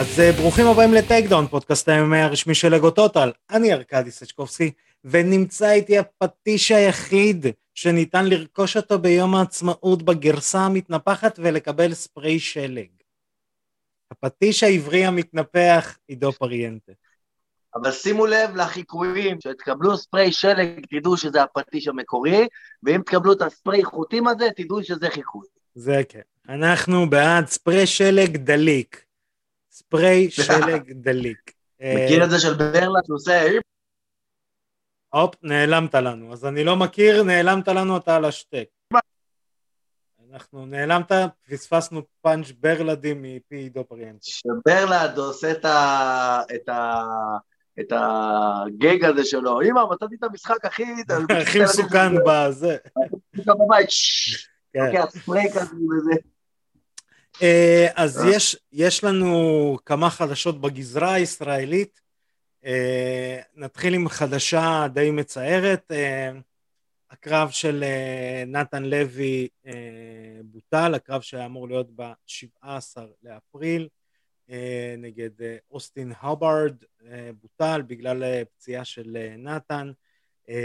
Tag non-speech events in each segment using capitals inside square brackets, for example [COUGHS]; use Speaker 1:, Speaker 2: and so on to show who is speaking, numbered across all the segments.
Speaker 1: אז אה, ברוכים הבאים ל Takedown, פודקאסט ה MMA הרשמי של אגו טוטל. אני ארכדי סצ'קובסקי, ונמצא איתי הפטיש היחיד שניתן לרכוש אותו ביום העצמאות בגרסה המתנפחת ולקבל ספריי שלג. הפטיש העברי המתנפח, עידו פריאנטה.
Speaker 2: אבל שימו לב לחיקויים, כשתקבלו ספריי שלג, תדעו שזה הפטיש המקורי, ואם תקבלו את הספריי חוטים הזה, תדעו שזה חיקוי.
Speaker 1: זה כן. אנחנו בעד ספרי שלג דליק. ספרי שלג [LAUGHS] דליק.
Speaker 2: מכיר את זה של ברלנד שהוא עושה...
Speaker 1: הופ, נעלמת לנו. אז אני לא מכיר, נעלמת לנו, אתה על השטק. אנחנו נעלמת, פספסנו פאנץ' ברלדי מפי עידו פריאנטה.
Speaker 2: שברלנד עושה את ה... את ה... את הגג הזה שלו, אמא, מצאתי את המשחק הכי... [LAUGHS]
Speaker 1: הכי מסוכן [LAUGHS] בזה.
Speaker 2: בבית, לוקח ספרי כזה וזה.
Speaker 1: אה, אז יש, יש לנו כמה חדשות בגזרה הישראלית. אה, נתחיל עם חדשה די מצערת. אה, הקרב של נתן לוי בוטל, הקרב שהיה אמור להיות ב-17 לאפריל נגד אוסטין הברד, בוטל בגלל פציעה של נתן.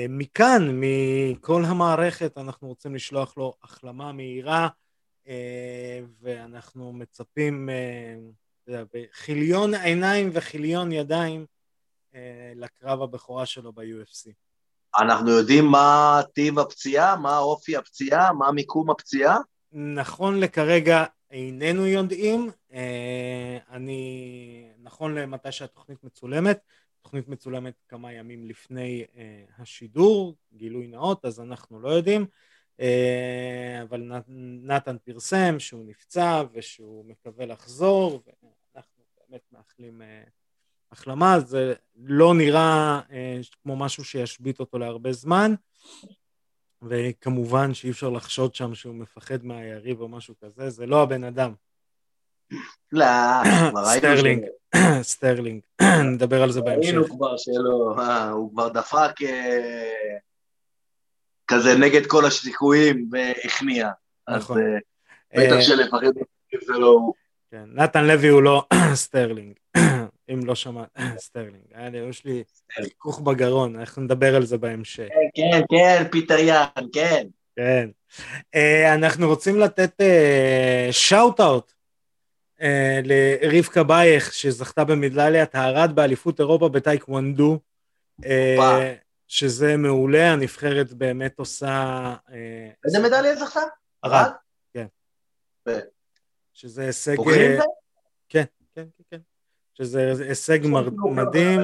Speaker 1: מכאן, מכל המערכת, אנחנו רוצים לשלוח לו החלמה מהירה. אה, ואנחנו מצפים אה, בכיליון עיניים וכיליון ידיים אה, לקרב הבכורה שלו ב-UFC.
Speaker 2: אנחנו יודעים מה טיב הפציעה, מה אופי הפציעה, מה מיקום הפציעה?
Speaker 1: נכון לכרגע איננו יודעים. אני, נכון למתי שהתוכנית מצולמת, התוכנית מצולמת כמה ימים לפני השידור, גילוי נאות, אז אנחנו לא יודעים. אה, אבל נתן פרסם שהוא נפצע ושהוא מקווה לחזור ואנחנו באמת מאחלים אה, החלמה, זה לא נראה אה, כמו משהו שישבית אותו להרבה זמן וכמובן שאי אפשר לחשוד שם שהוא מפחד מהיריב או משהו כזה, זה לא הבן אדם.
Speaker 2: לא, [COUGHS]
Speaker 1: סטרלינג, [COUGHS] סטרלינג, [COUGHS] נדבר על זה בהמשך.
Speaker 2: ראינו כבר שלא, הוא כבר דפק כזה נגד כל הסיכויים והכניע.
Speaker 1: נכון.
Speaker 2: אז אה, בטח אה, שלפחד זה לא הוא.
Speaker 1: כן, נתן לוי הוא לא [CLEARS THROAT] סטרלינג, [CLEARS THROAT] אם לא שמעת, [CLEARS THROAT] סטרלינג. יש לי חיכוך בגרון, אנחנו נדבר על זה בהמשך.
Speaker 2: כן, כן, כן, פיטר יאן, כן.
Speaker 1: כן. אה, אנחנו רוצים לתת shout-out לרבקה בייך, שזכתה במדליית הארד באליפות אירופה בטייקוונדו. שזה מעולה, הנבחרת באמת עושה...
Speaker 2: אה, איזה מדליה זכתה?
Speaker 1: ארד? כן. שזה הישג...
Speaker 2: בוגרים זה?
Speaker 1: כן, כן, כן, כן. שזה הישג מדהים.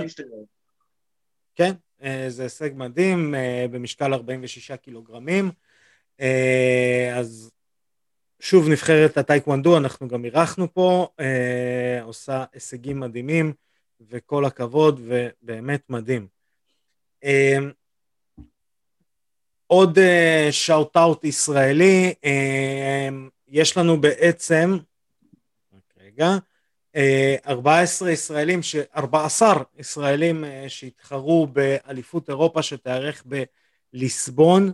Speaker 1: כן, אה, זה הישג מדהים, אה, במשקל 46 קילוגרמים. אז שוב, נבחרת הטייקוונדו, אנחנו גם אירחנו פה, עושה הישגים מדהימים, וכל הכבוד, ובאמת מדהים. אמ, עוד shout-out אה, ישראלי, אמ, יש לנו בעצם, רגע, 14 אה, ישראלים, 14 ישראלים אה, שהתחרו באליפות אירופה שתיארך בליסבון,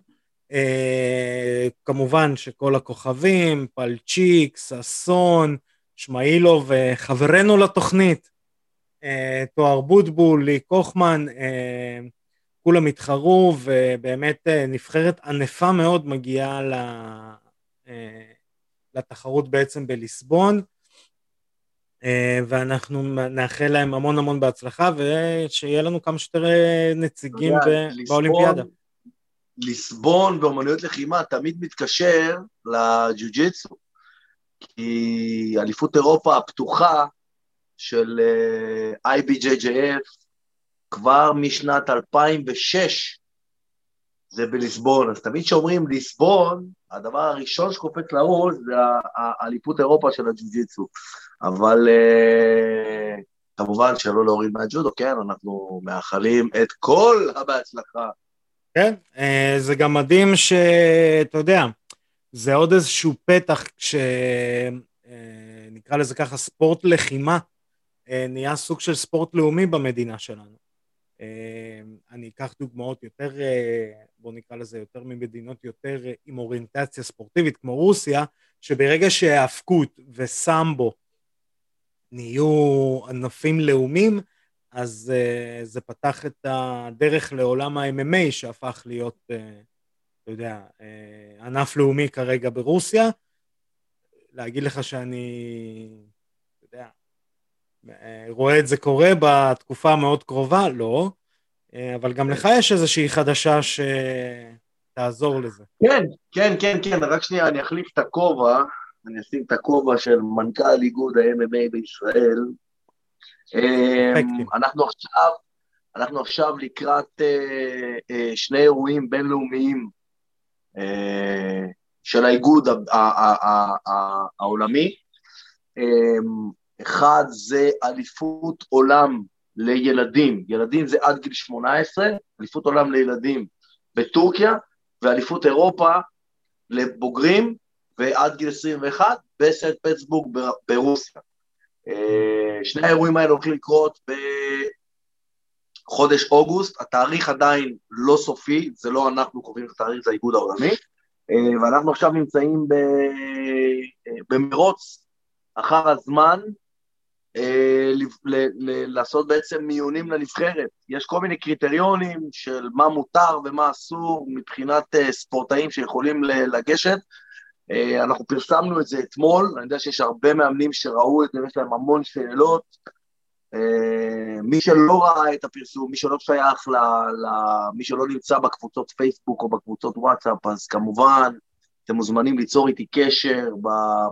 Speaker 1: כמובן שכל הכוכבים, פלצ'יק, ששון, שמאילו וחברנו לתוכנית, תואר בוטבול, לי קוכמן, כולם התחרו ובאמת אה, נבחרת ענפה מאוד מגיעה אה, לתחרות בעצם בליסבון אה, ואנחנו נאחל להם המון המון בהצלחה ושיהיה לנו כמה שיותר נציגים באולימפיאדה.
Speaker 2: ליסבון באומנויות לחימה תמיד מתקשר לג'ו-ג'יצו כי אליפות אירופה הפתוחה של IBJJF כבר משנת 2006 זה בליסבון, אז תמיד כשאומרים ליסבון, הדבר הראשון שקופץ לראש זה האליפות אירופה של הג'ו-ג'יצו, אבל uh, כמובן שלא להוריד מהג'ודו, כן, אנחנו מאחלים את כל הבהצלחה.
Speaker 1: כן, uh, זה גם מדהים שאתה יודע, זה עוד איזשהו פתח שנקרא uh, לזה ככה ספורט לחימה, נהיה סוג של ספורט לאומי במדינה שלנו. אמ, אני אקח דוגמאות יותר, אה, בואו נקרא לזה יותר ממדינות יותר אה, עם אוריינטציה ספורטיבית כמו רוסיה, שברגע שהאבקות וסמבו נהיו ענפים לאומיים, אז uh, זה פתח את הדרך לעולם ה-MMA שהפך להיות, אתה יודע, ענף לאומי כרגע ברוסיה. להגיד לך שאני, רואה את זה קורה בתקופה המאוד קרובה? לא. אבל גם לך יש איזושהי חדשה שתעזור לזה.
Speaker 2: כן, כן, כן, כן, רק שנייה, אני אחליף את הכובע, אני אשים את הכובע של מנכ"ל איגוד ה-MMA בישראל. אמ, אנחנו עכשיו, אנחנו עכשיו לקראת אה, אה, שני אירועים בינלאומיים אה, של האיגוד העולמי. אחד זה אליפות עולם לילדים, ילדים זה עד גיל 18, אליפות עולם לילדים בטורקיה, ואליפות אירופה לבוגרים ועד גיל 21 בסט פטסבורג ברוסיה. אה, שני האירועים האלה הולכים לקרות בחודש אוגוסט, התאריך עדיין לא סופי, זה לא אנחנו קובעים את התאריך, זה האיגוד העולמי, אה, ואנחנו עכשיו נמצאים אה, במרוץ אחר הזמן לעשות בעצם מיונים לנבחרת. יש כל מיני קריטריונים של מה מותר ומה אסור מבחינת אה, ספורטאים שיכולים לגשת. אה, אנחנו פרסמנו את זה אתמול, אני יודע שיש הרבה מאמנים שראו את זה, יש להם המון שאלות. מי שלא ראה את הפרסום, מי שלא שייך, ל, ל, מי שלא נמצא בקבוצות פייסבוק או בקבוצות וואטסאפ, אז כמובן, אתם מוזמנים ליצור איתי קשר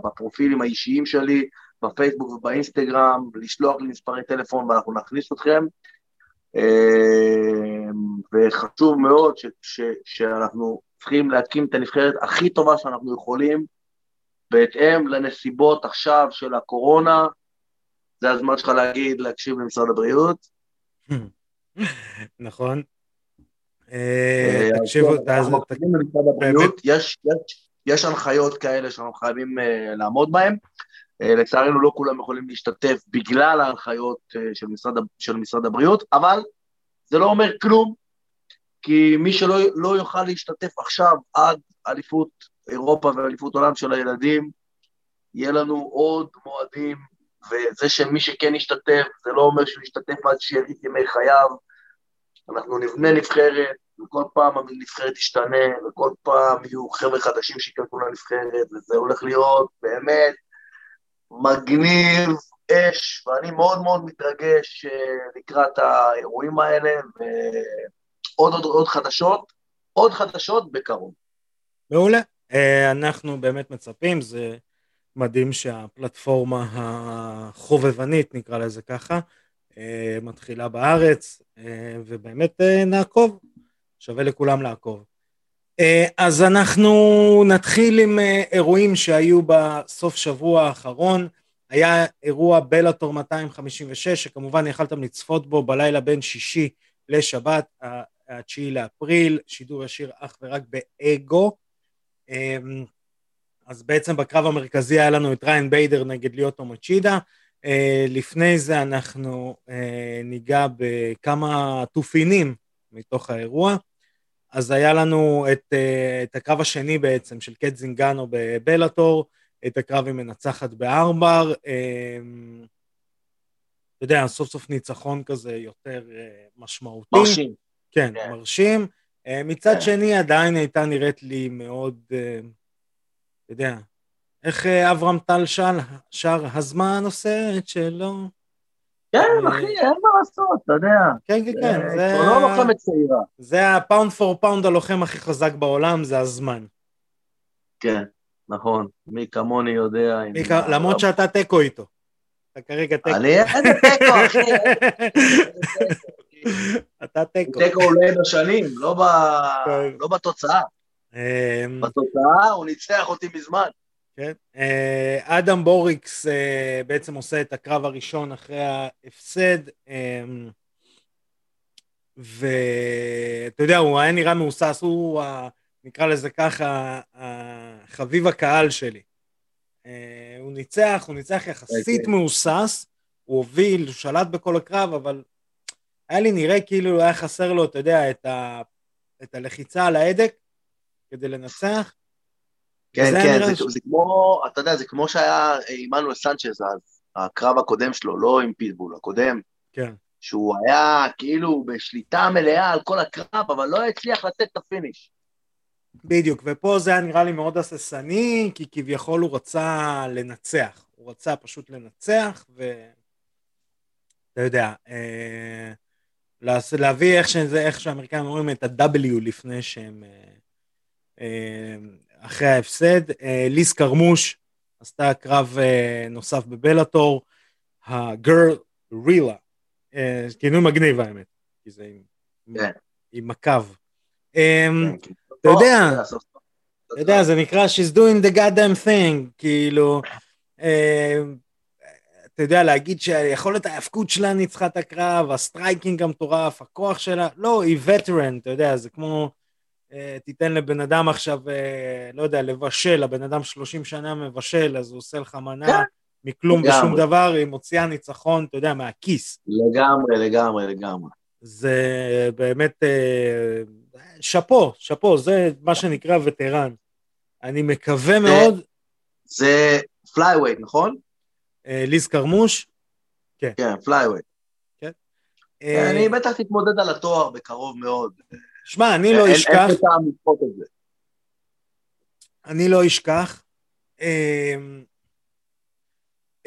Speaker 2: בפרופילים האישיים שלי, בפייסבוק ובאינסטגרם, לשלוח לי מספרי טלפון ואנחנו נכניס אתכם. אמ, וחשוב מאוד ש, ש, שאנחנו צריכים להקים את הנבחרת הכי טובה שאנחנו יכולים, בהתאם לנסיבות עכשיו של הקורונה. זה הזמן שלך להגיד, להקשיב למשרד הבריאות.
Speaker 1: נכון.
Speaker 2: אה, אה, תקשיבו, יש הנחיות כאלה שאנחנו חייבים אה, לעמוד בהן. אה, לצערנו לא כולם יכולים להשתתף בגלל ההנחיות אה, של משרד, של משרד הבריאות, אבל זה לא אומר כלום, כי מי שלא לא יוכל להשתתף עכשיו עד אליפות אירופה ואליפות עולם של הילדים, יהיה לנו עוד מועדים, וזה שמי שכן ישתתף, זה לא אומר שהוא ישתתף עד שיריד ימי חייו. אנחנו נבנה נבחרת, וכל פעם הנבחרת תשתנה, וכל פעם יהיו חבר'ה חדשים שייכנסו לנבחרת, וזה הולך להיות באמת מגניב, אש, ואני מאוד מאוד מתרגש אה, לקראת האירועים האלה, ועוד עוד עוד חדשות, עוד חדשות בקרוב.
Speaker 1: מעולה. אה, אנחנו באמת מצפים, זה מדהים שהפלטפורמה החובבנית, נקרא לזה ככה, אה, מתחילה בארץ, ובאמת נעקוב, שווה לכולם לעקוב. אה, אז אנחנו נתחיל עם אה, אירועים שהיו בסוף שבוע האחרון. היה אירוע בלאטור 256, שכמובן יכלתם לצפות בו בלילה בין שישי לשבת, ה-9 לאפריל, שידור ישיר אך ורק באגו. אמ, אז בעצם בקרב המרכזי היה לנו את ריין ביידר נגד ליאוטו מצ'ידה. אה, לפני זה אנחנו ניגע בכמה תופינים מתוך האירוע. אז היה לנו את, אה, את הקרב השני בעצם של קט זינגנו בבלאטור, את הקרב עם מנצחת בארבר. אמ, אתה יודע, סוף סוף ניצחון כזה יותר אה, משמעותי.
Speaker 2: מרשים.
Speaker 1: כן, yeah. כן. מרשים. אה, מצד yeah. כן. שני, עדיין הייתה נראית לי מאוד, אתה יודע, איך אברהם טל שר, הזמן עושה את שלו?
Speaker 2: כן, אחי, אין מה לעשות, אתה יודע.
Speaker 1: כן, כן, כן.
Speaker 2: זה לא לוחמת צעירה.
Speaker 1: זה ה pound for pound הלוחם הכי חזק בעולם, זה הזמן.
Speaker 2: כן, נכון. מי כמוני יודע...
Speaker 1: למרות שאתה תיקו איתו. אתה כרגע תיקו.
Speaker 2: אני איזה תיקו, אחי.
Speaker 1: אתה תיקו.
Speaker 2: תיקו עולה בשנים, לא. לא בתוצאה. אמ, בתוצאה הוא ניצח אותי מזמן.
Speaker 1: כן. אה, אדם בוריקס אה, בעצם עושה את הקרב הראשון אחרי ההפסד, אה, ואתה יודע, הוא היה נראה מהוסס, הוא, נקרא לזה ככה, חביב הקהל שלי. הוא ניצח, הוא ניצח יחסית אוקיי. מהוסס, הוא הוביל, הוא שלט בכל הקרב, אבל היה לי נראה כאילו היה חסר לו, אתה יודע, את, ה, את הלחיצה על ההדק כדי לנצח.
Speaker 2: כן, כן, זה, ש... זה כמו, אתה יודע, זה כמו שהיה עמנואל סנצ'ז אז. הקרב הקודם שלו, לא עם פיטבול, הקודם,
Speaker 1: כן.
Speaker 2: שהוא היה כאילו בשליטה מלאה על כל הקרב, אבל לא הצליח לתת את ה finish.
Speaker 1: בדיוק, ופה זה היה נראה לי מאוד הססני, כי כביכול הוא רצה לנצח. הוא רצה פשוט לנצח, ו... אתה יודע, אה, להביא איך, שזה, איך שהאמריקאים אומרים את ה-W לפני שהם... אה, אה, אחרי ההפסד. אה, ליס קרמוש עשתה קרב אה, נוסף בבלאטור, הגרל רילה, כינוי מגניב האמת, כי זה עם,
Speaker 2: כן.
Speaker 1: הקו. אמ,
Speaker 2: כן,
Speaker 1: אתה יודע,
Speaker 2: סוף.
Speaker 1: אתה יודע, זה נקרא She's doing the goddamn thing, כאילו, אה, אתה יודע, להגיד שיכולת ההאבקות שלה ניצחה את הקרב, ה striking המטורף, הכוח שלה, לא, היא וטרן, אתה יודע, זה כמו, תיתן לבן אדם עכשיו, אה, לא יודע, לבשל, הבן אדם 30 שנה מבשל, אז הוא עושה לך מנה
Speaker 2: כן.
Speaker 1: מכלום
Speaker 2: לגמרי.
Speaker 1: ושום דבר, היא מוציאה ניצחון, אתה יודע, מהכיס.
Speaker 2: לגמרי, לגמרי, לגמרי.
Speaker 1: זה באמת אה, שאפו, שאפו, זה מה שנקרא וטרן. אני מקווה מאוד,
Speaker 2: זה flyweight, נכון?
Speaker 1: אה, ליז קרמוש,
Speaker 2: כן, flyweight.
Speaker 1: אה,
Speaker 2: אני בטח תתמודד על התואר בקרוב מאוד.
Speaker 1: שמע, אני לא אשכח,
Speaker 2: אין פה טעם לדחות את זה.
Speaker 1: אני לא אשכח אה,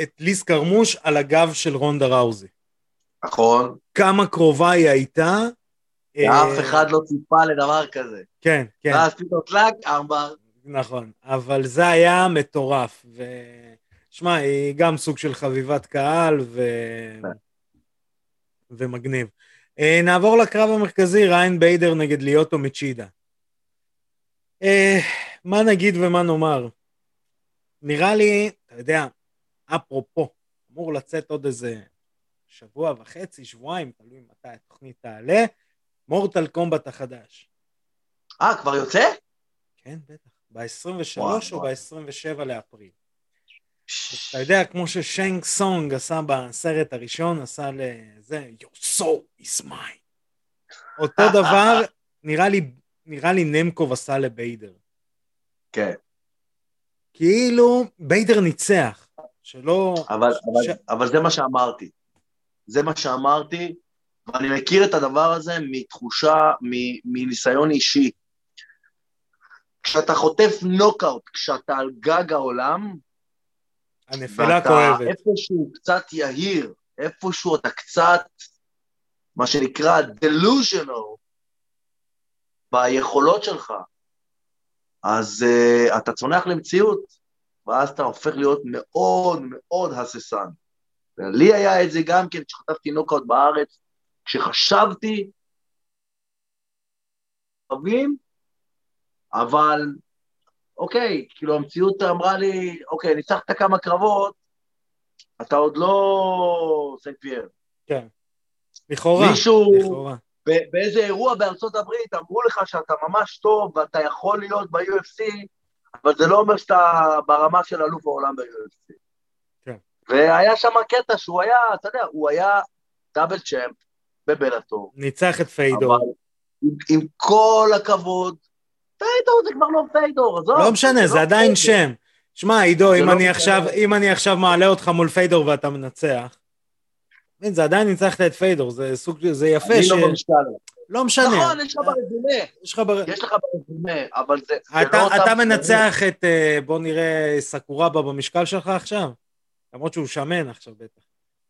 Speaker 1: את ליז קרמוש על הגב של רונדה ראוזי.
Speaker 2: נכון?
Speaker 1: כמה קרובה היא הייתה. אה,
Speaker 2: ואף אחד לא ציפה לדבר כזה.
Speaker 1: כן, כן.
Speaker 2: ואז פתאום טלאק, ארמבר.
Speaker 1: נכון, אבל זה היה מטורף, ו... שמע, היא גם סוג של חביבת קהל ו... ומגניב. אה, נעבור לקרב המרכזי, ריין ביידר נגד ליאוטו מצ'ידה. אה, מה נגיד ומה נאמר? נראה לי, אתה יודע, אפרופו, אמור לצאת עוד איזה שבוע וחצי, שבועיים, תלוי מתי התוכנית תעלה, מורטל קומבט החדש.
Speaker 2: אה, כבר יוצא?
Speaker 1: כן, בטח. ב-23
Speaker 2: וואו,
Speaker 1: או
Speaker 2: וואו.
Speaker 1: ב-27 לאפריל. אתה יודע, כמו ששיינג סונג עשה בסרט הראשון, עשה לזה, your soul is mine. אותו [LAUGHS] דבר, נראה לי, נראה לי נמקוב עשה לביידר.
Speaker 2: כן,
Speaker 1: כאילו, ביידר ניצח, שלא...
Speaker 2: אבל,
Speaker 1: ש-
Speaker 2: אבל, אבל זה מה שאמרתי. זה מה שאמרתי, ואני מכיר את הדבר הזה מתחושה, מ- מניסיון אישי. כשאתה חוטף נוקאוט, כשאתה על גג העולם,
Speaker 1: הנפילה
Speaker 2: ואתה
Speaker 1: כואבת.
Speaker 2: איפשהו קצת יהיר, איפשהו אתה קצת, מה שנקרא delusional ביכולות שלך, אז uh, אתה צונח למציאות, ואז אתה הופך להיות מאוד מאוד הססן. לי היה את זה גם כן כשחטפתי נוקאוט בארץ, כשחשבתי, אבל אוקיי, כאילו המציאות אמרה לי, אוקיי, ניצחת כמה קרבות, אתה עוד לא סנט פייר.
Speaker 1: כן. לכאורה,
Speaker 2: מישהו
Speaker 1: לכאורה.
Speaker 2: ב- באיזה אירוע בארצות הברית אמרו לך שאתה ממש טוב ואתה יכול להיות ב-UFC, אבל זה לא אומר שאתה ברמה של אלוף העולם ב-UFC.
Speaker 1: כן.
Speaker 2: והיה שם קטע שהוא היה, אתה יודע, הוא היה דאבל צ'מפ בבלאטור,
Speaker 1: ניצח את פיידור.
Speaker 2: אבל עם, עם כל הכבוד, פיידור זה כבר לא פיידור, עזוב.
Speaker 1: לא משנה, זה
Speaker 2: לא
Speaker 1: עדיין. שם. שמע, עידו, אם
Speaker 2: לא
Speaker 1: אני. עכשיו, אם אני עכשיו מעלה אותך מול פיידור ואתה מנצח, זה עדיין ניצחת את פיידור, זה סוג, זה יפה
Speaker 2: אני
Speaker 1: ש...
Speaker 2: לא במשקל.
Speaker 1: לא משנה.
Speaker 2: נכון, יש לך ברזומה,
Speaker 1: יש לך בר...
Speaker 2: יש לך ברזומה, אבל זה... זה
Speaker 1: אתה,
Speaker 2: לא אותם
Speaker 1: אתה. מנצח את, אה, בוא נראה, סקורבה במשקל שלך עכשיו? למרות שהוא שמן עכשיו בטח.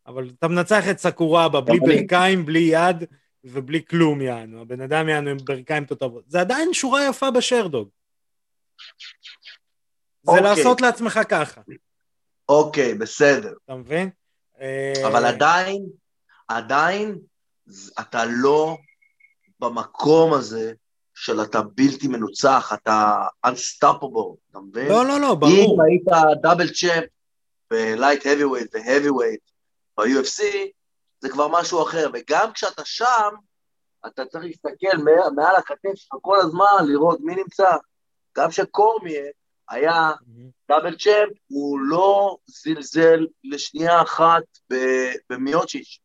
Speaker 1: אבל אתה מנצח את סקורבה בלי. ברכיים, בלי יד ובלי כלום יענו. הבן אדם יענו עם ברכיים תותבות. זה עדיין שורה יפה בשרדוג. זה
Speaker 2: אוקיי.
Speaker 1: לעשות לעצמך ככה,
Speaker 2: אוקיי, בסדר.
Speaker 1: אתה מבין? אה,
Speaker 2: אבל עדיין, עדיין, ז- אתה לא במקום הזה של אתה בלתי מנוצח, אתה unstoppable, אתה מבין?
Speaker 1: לא, לא, לא,
Speaker 2: אם
Speaker 1: ברור.
Speaker 2: היית double champ ב light heavyweight ו heavyweight ב-UFC, זה כבר משהו אחר, וגם כשאתה שם, אתה צריך להסתכל מעל, מעל הכתף שלך כל הזמן, לראות מי נמצא. גם שקורמיה היה דאבל צ'מפ, הוא לא זלזל לשנייה אחת במיוצ'יץ',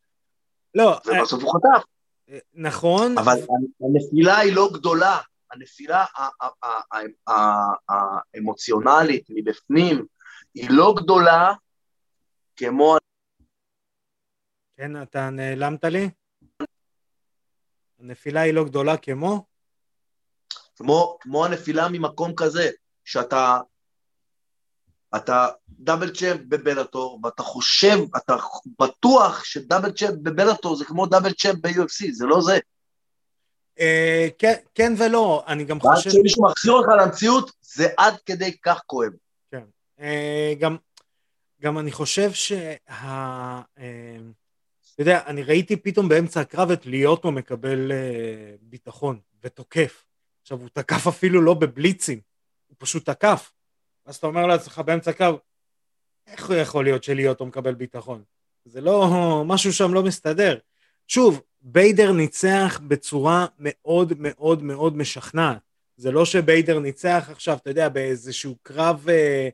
Speaker 1: לא, אה,
Speaker 2: ובסוף הוא חטף.
Speaker 1: אה, נכון,
Speaker 2: אבל הנפילה היא לא גדולה, הנפילה האמוציונלית מבפנים היא לא גדולה כמו
Speaker 1: כן, אתה נעלמת לי? הנפילה היא לא גדולה כמו?
Speaker 2: כמו, כמו הנפילה ממקום כזה, שאתה אתה דאבל צ'אמפ בבלאטור, ואתה חושב, אתה בטוח שדאבל צ'אמפ בבלאטור זה כמו דאבל צ'אמפ ב-UFC, זה לא זה.
Speaker 1: אה, כן, כן ולא, אני גם
Speaker 2: ואז
Speaker 1: חושב...
Speaker 2: כשמישהו מחזיר אותך למציאות, זה עד כדי כך כואב.
Speaker 1: כן. אה, גם, גם אני חושב שה... אתה יודע, אני ראיתי פתאום באמצע הקרב את ליאוטו מקבל אה, ביטחון ותוקף. עכשיו, הוא תקף אפילו לא בבליצים, הוא פשוט תקף. אז אתה אומר לעצמך באמצע הקרב, איך יכול להיות שליאוטו מקבל ביטחון? זה לא, משהו שם לא מסתדר. שוב, ביידר ניצח בצורה מאוד מאוד מאוד משכנעת. זה לא שביידר ניצח עכשיו, אתה יודע, באיזשהו קרב, אה,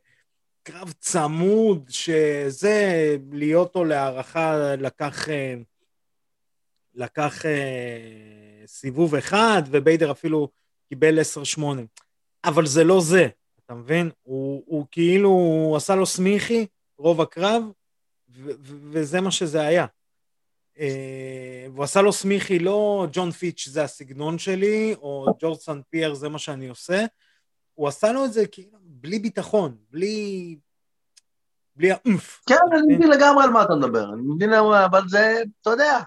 Speaker 1: קרב צמוד, שזה, ליאוטו להערכה לקח, אה, לקח אה, סיבוב אחד, וביידר אפילו קיבל 10-8. אבל זה לא זה, אתה מבין? הוא, הוא כאילו, הוא עשה לו סמיכי רוב הקרב, ו- וזה מה שזה היה. אה, והוא עשה לו סמיכי, לא ג'ון פיץ' זה הסגנון שלי, או ג'ורג' סן פייר זה מה שאני עושה, הוא עשה לו את זה כאילו בלי ביטחון, בלי... בלי האומף.
Speaker 2: כן, אני מבין לגמרי על מה אתה מדבר, אני מבין לגמרי, אבל זה, אתה יודע,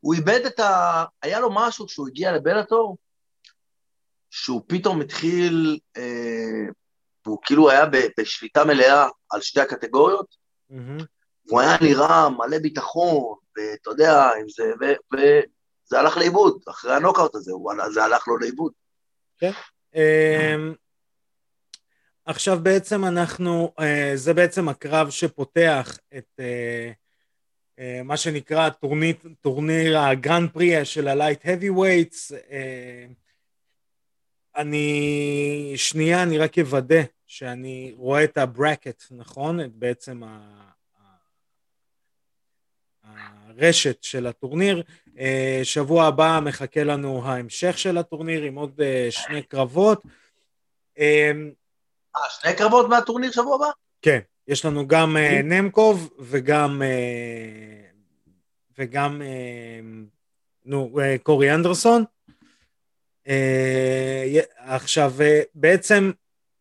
Speaker 2: הוא איבד את ה... היה לו משהו כשהוא הגיע לבלאטור, שהוא פתאום התחיל, אה, והוא כאילו היה בשליטה מלאה על שתי הקטגוריות,
Speaker 1: מהמם.
Speaker 2: הוא היה נראה מלא ביטחון, ואתה יודע, עם זה, ו- וזה הלך לאיבוד, אחרי הנוקאוט הזה, הוא, זה הלך לו לאיבוד.
Speaker 1: אמ, עכשיו בעצם אנחנו, אה, זה בעצם הקרב שפותח את אה, אה, מה שנקרא טורניר, טורניר הגרנד פרי של ה light heavyweights. אני, שנייה, אני רק אוודא שאני רואה את ה bracket, נכון? את בעצם ה... הרשת של הטורניר. שבוע הבא מחכה לנו ההמשך של הטורניר עם עוד שני קרבות. אה,
Speaker 2: שני קרבות מהטורניר שבוע הבא?
Speaker 1: כן, יש לנו גם אה, נמקוב וגם אה, וגם אה, נו, אה, קורי אנדרסון. י- עכשיו, אה, בעצם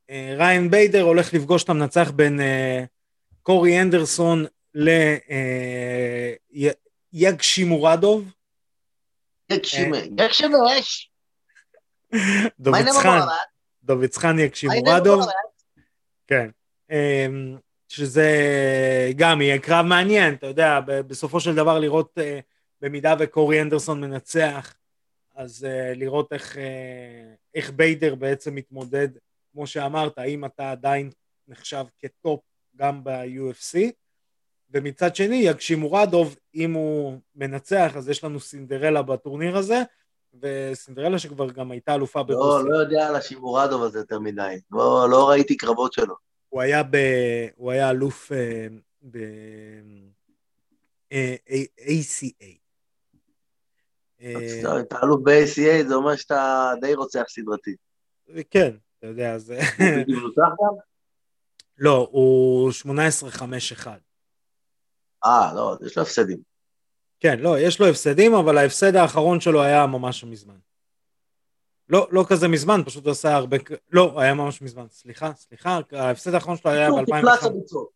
Speaker 1: אה, ריין ביידר הולך לפגוש את המנצח בין אה, קורי אנדרסון ליג שימורדוב,
Speaker 2: יקשימה,
Speaker 1: אה.
Speaker 2: יקשימה, יש. מה מה העניין
Speaker 1: שימורדוב. כן. אמ, שזה גם יהיה קרב מעניין, אתה יודע, בסופו של דבר לראות אה, במידה וקורי אנדרסון מנצח, אז אה, לראות איך, אה, איך ביידר בעצם מתמודד, כמו שאמרת, האם אתה עדיין נחשב כטופ גם ב-UFC, ומצד שני, יגשימורדוב, אם הוא מנצח, אז יש לנו סינדרלה בטורניר הזה, וסינדרלה שכבר גם הייתה אלופה
Speaker 2: לא,
Speaker 1: ברוסיה.
Speaker 2: לא יודע על השימורדוב הזה יותר מדי. לא לא ראיתי קרבות שלו.
Speaker 1: הוא היה, ב... הוא היה אלוף אה, ב... אה, ACA. אה,
Speaker 2: אז אתה אלוף ב-ACA, זה אומר שאתה די רוצח סדרתי.
Speaker 1: כן, אתה יודע, זה...
Speaker 2: הוא מנוצח גם?
Speaker 1: לא, הוא 18-5-1.
Speaker 2: אה, לא, יש לו הפסדים.
Speaker 1: כן, לא, יש לו הפסדים, אבל ההפסד האחרון שלו היה ממש מזמן. לא, לא כזה מזמן, פשוט הוא עשה הרבה... לא, היה ממש מזמן, סליחה, סליחה, ההפסד האחרון שלו היה
Speaker 2: הוא
Speaker 1: ב-2005.
Speaker 2: מפלץ הביצות.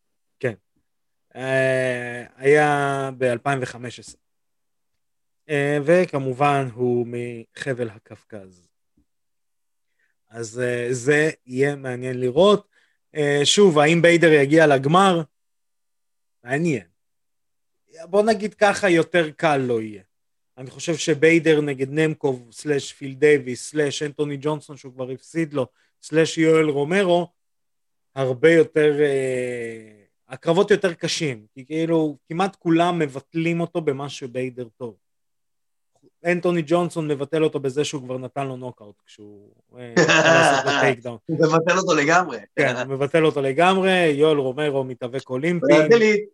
Speaker 1: אה, היה ב-2015. אה, וכמובן הוא מחבל הקווקז. אז אה, זה יהיה מעניין לראות. שוב, האם ביידר יגיע לגמר? מעניין. בוא נגיד ככה, יותר קל לא יהיה. אני חושב שביידר נגד נמקוב, slash פיל דייוויס, slash אנטוני ג'ונסון שהוא כבר הפסיד לו, slash יואל רומרו, הרבה יותר, אה, הקרבות יותר קשים, כי כאילו כמעט כולם מבטלים אותו במה שביידר טוב. אנטוני ג'ונסון מבטל אותו בזה שהוא כבר נתן לו נוקאוט כשהוא אה. [LAUGHS]
Speaker 2: הוא מבטל אותו לגמרי.
Speaker 1: כן, הוא מבטל אותו לגמרי, יואל רומרו מתאבק אולימפי,
Speaker 2: לי,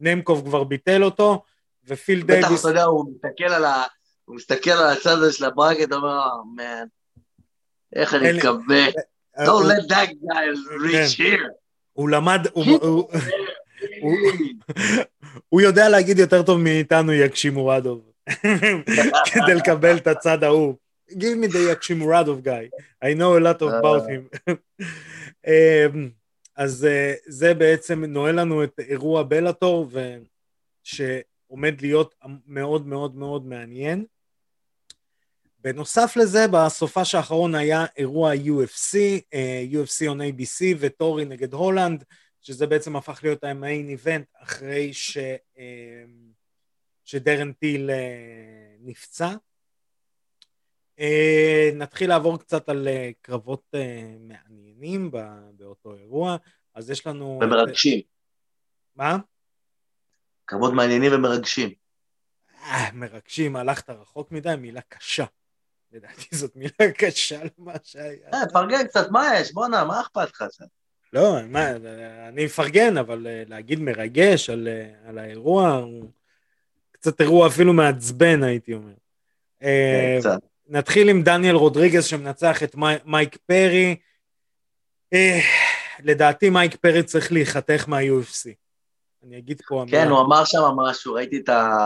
Speaker 1: נמקוב כבר ביטל אותו, ופיל
Speaker 2: בטח,
Speaker 1: דייוויס,
Speaker 2: אתה יודע, הוא מסתכל על ה... הוא מסתכל על הצד הזה של ה bracket, אומר, man, איך אני מקווה.
Speaker 1: אה,
Speaker 2: Don't
Speaker 1: הוא-
Speaker 2: let that guy reach here.
Speaker 1: הוא למד, הוא- [LAUGHS] הוא-. הוא יודע להגיד יותר טוב מאיתנו יקשימורדוב, [LAUGHS] כדי לקבל את הצד ההוא. Give me the יקשימורדוב guy, I know a lot about him. [LAUGHS] אמ, אז אה, זה בעצם נועל לנו את אירוע בלאטור, שעומד להיות מאוד מאוד מאוד מעניין. בנוסף לזה, בסופש האחרון היה אירוע UFC, uh, UFC on ABC וטורי נגד הולנד, שזה בעצם הפך להיות המיין איבנט אחרי ש, uh, שדרן טיל נפצע. Uh, נתחיל לעבור קצת על uh, קרבות uh, מעניינים באותו אירוע. אז יש לנו...
Speaker 2: ומרגשים.
Speaker 1: מה?
Speaker 2: קרבות מעניינים ומרגשים.
Speaker 1: אה, מרגשים, הלכת רחוק מדי, מילה קשה. לדעתי זאת מילה [LAUGHS] קשה למה שהיה.
Speaker 2: אה, פרגן קצת, מה יש? בואנה, מה אכפת לך עכשיו?
Speaker 1: לא, מה, אני מפרגן, אבל אה, להגיד מרגש על, אה, על האירוע, הוא קצת אירוע אפילו מעצבן, הייתי אומר.
Speaker 2: כן, קצת.
Speaker 1: נתחיל עם דניאל רודריגז שמנצח את מייק פרי. לדעתי מייק פרי צריך להיחתך מה-UFC. אני אגיד פה...
Speaker 2: כן, הוא אמר שם משהו, ראיתי את, ה...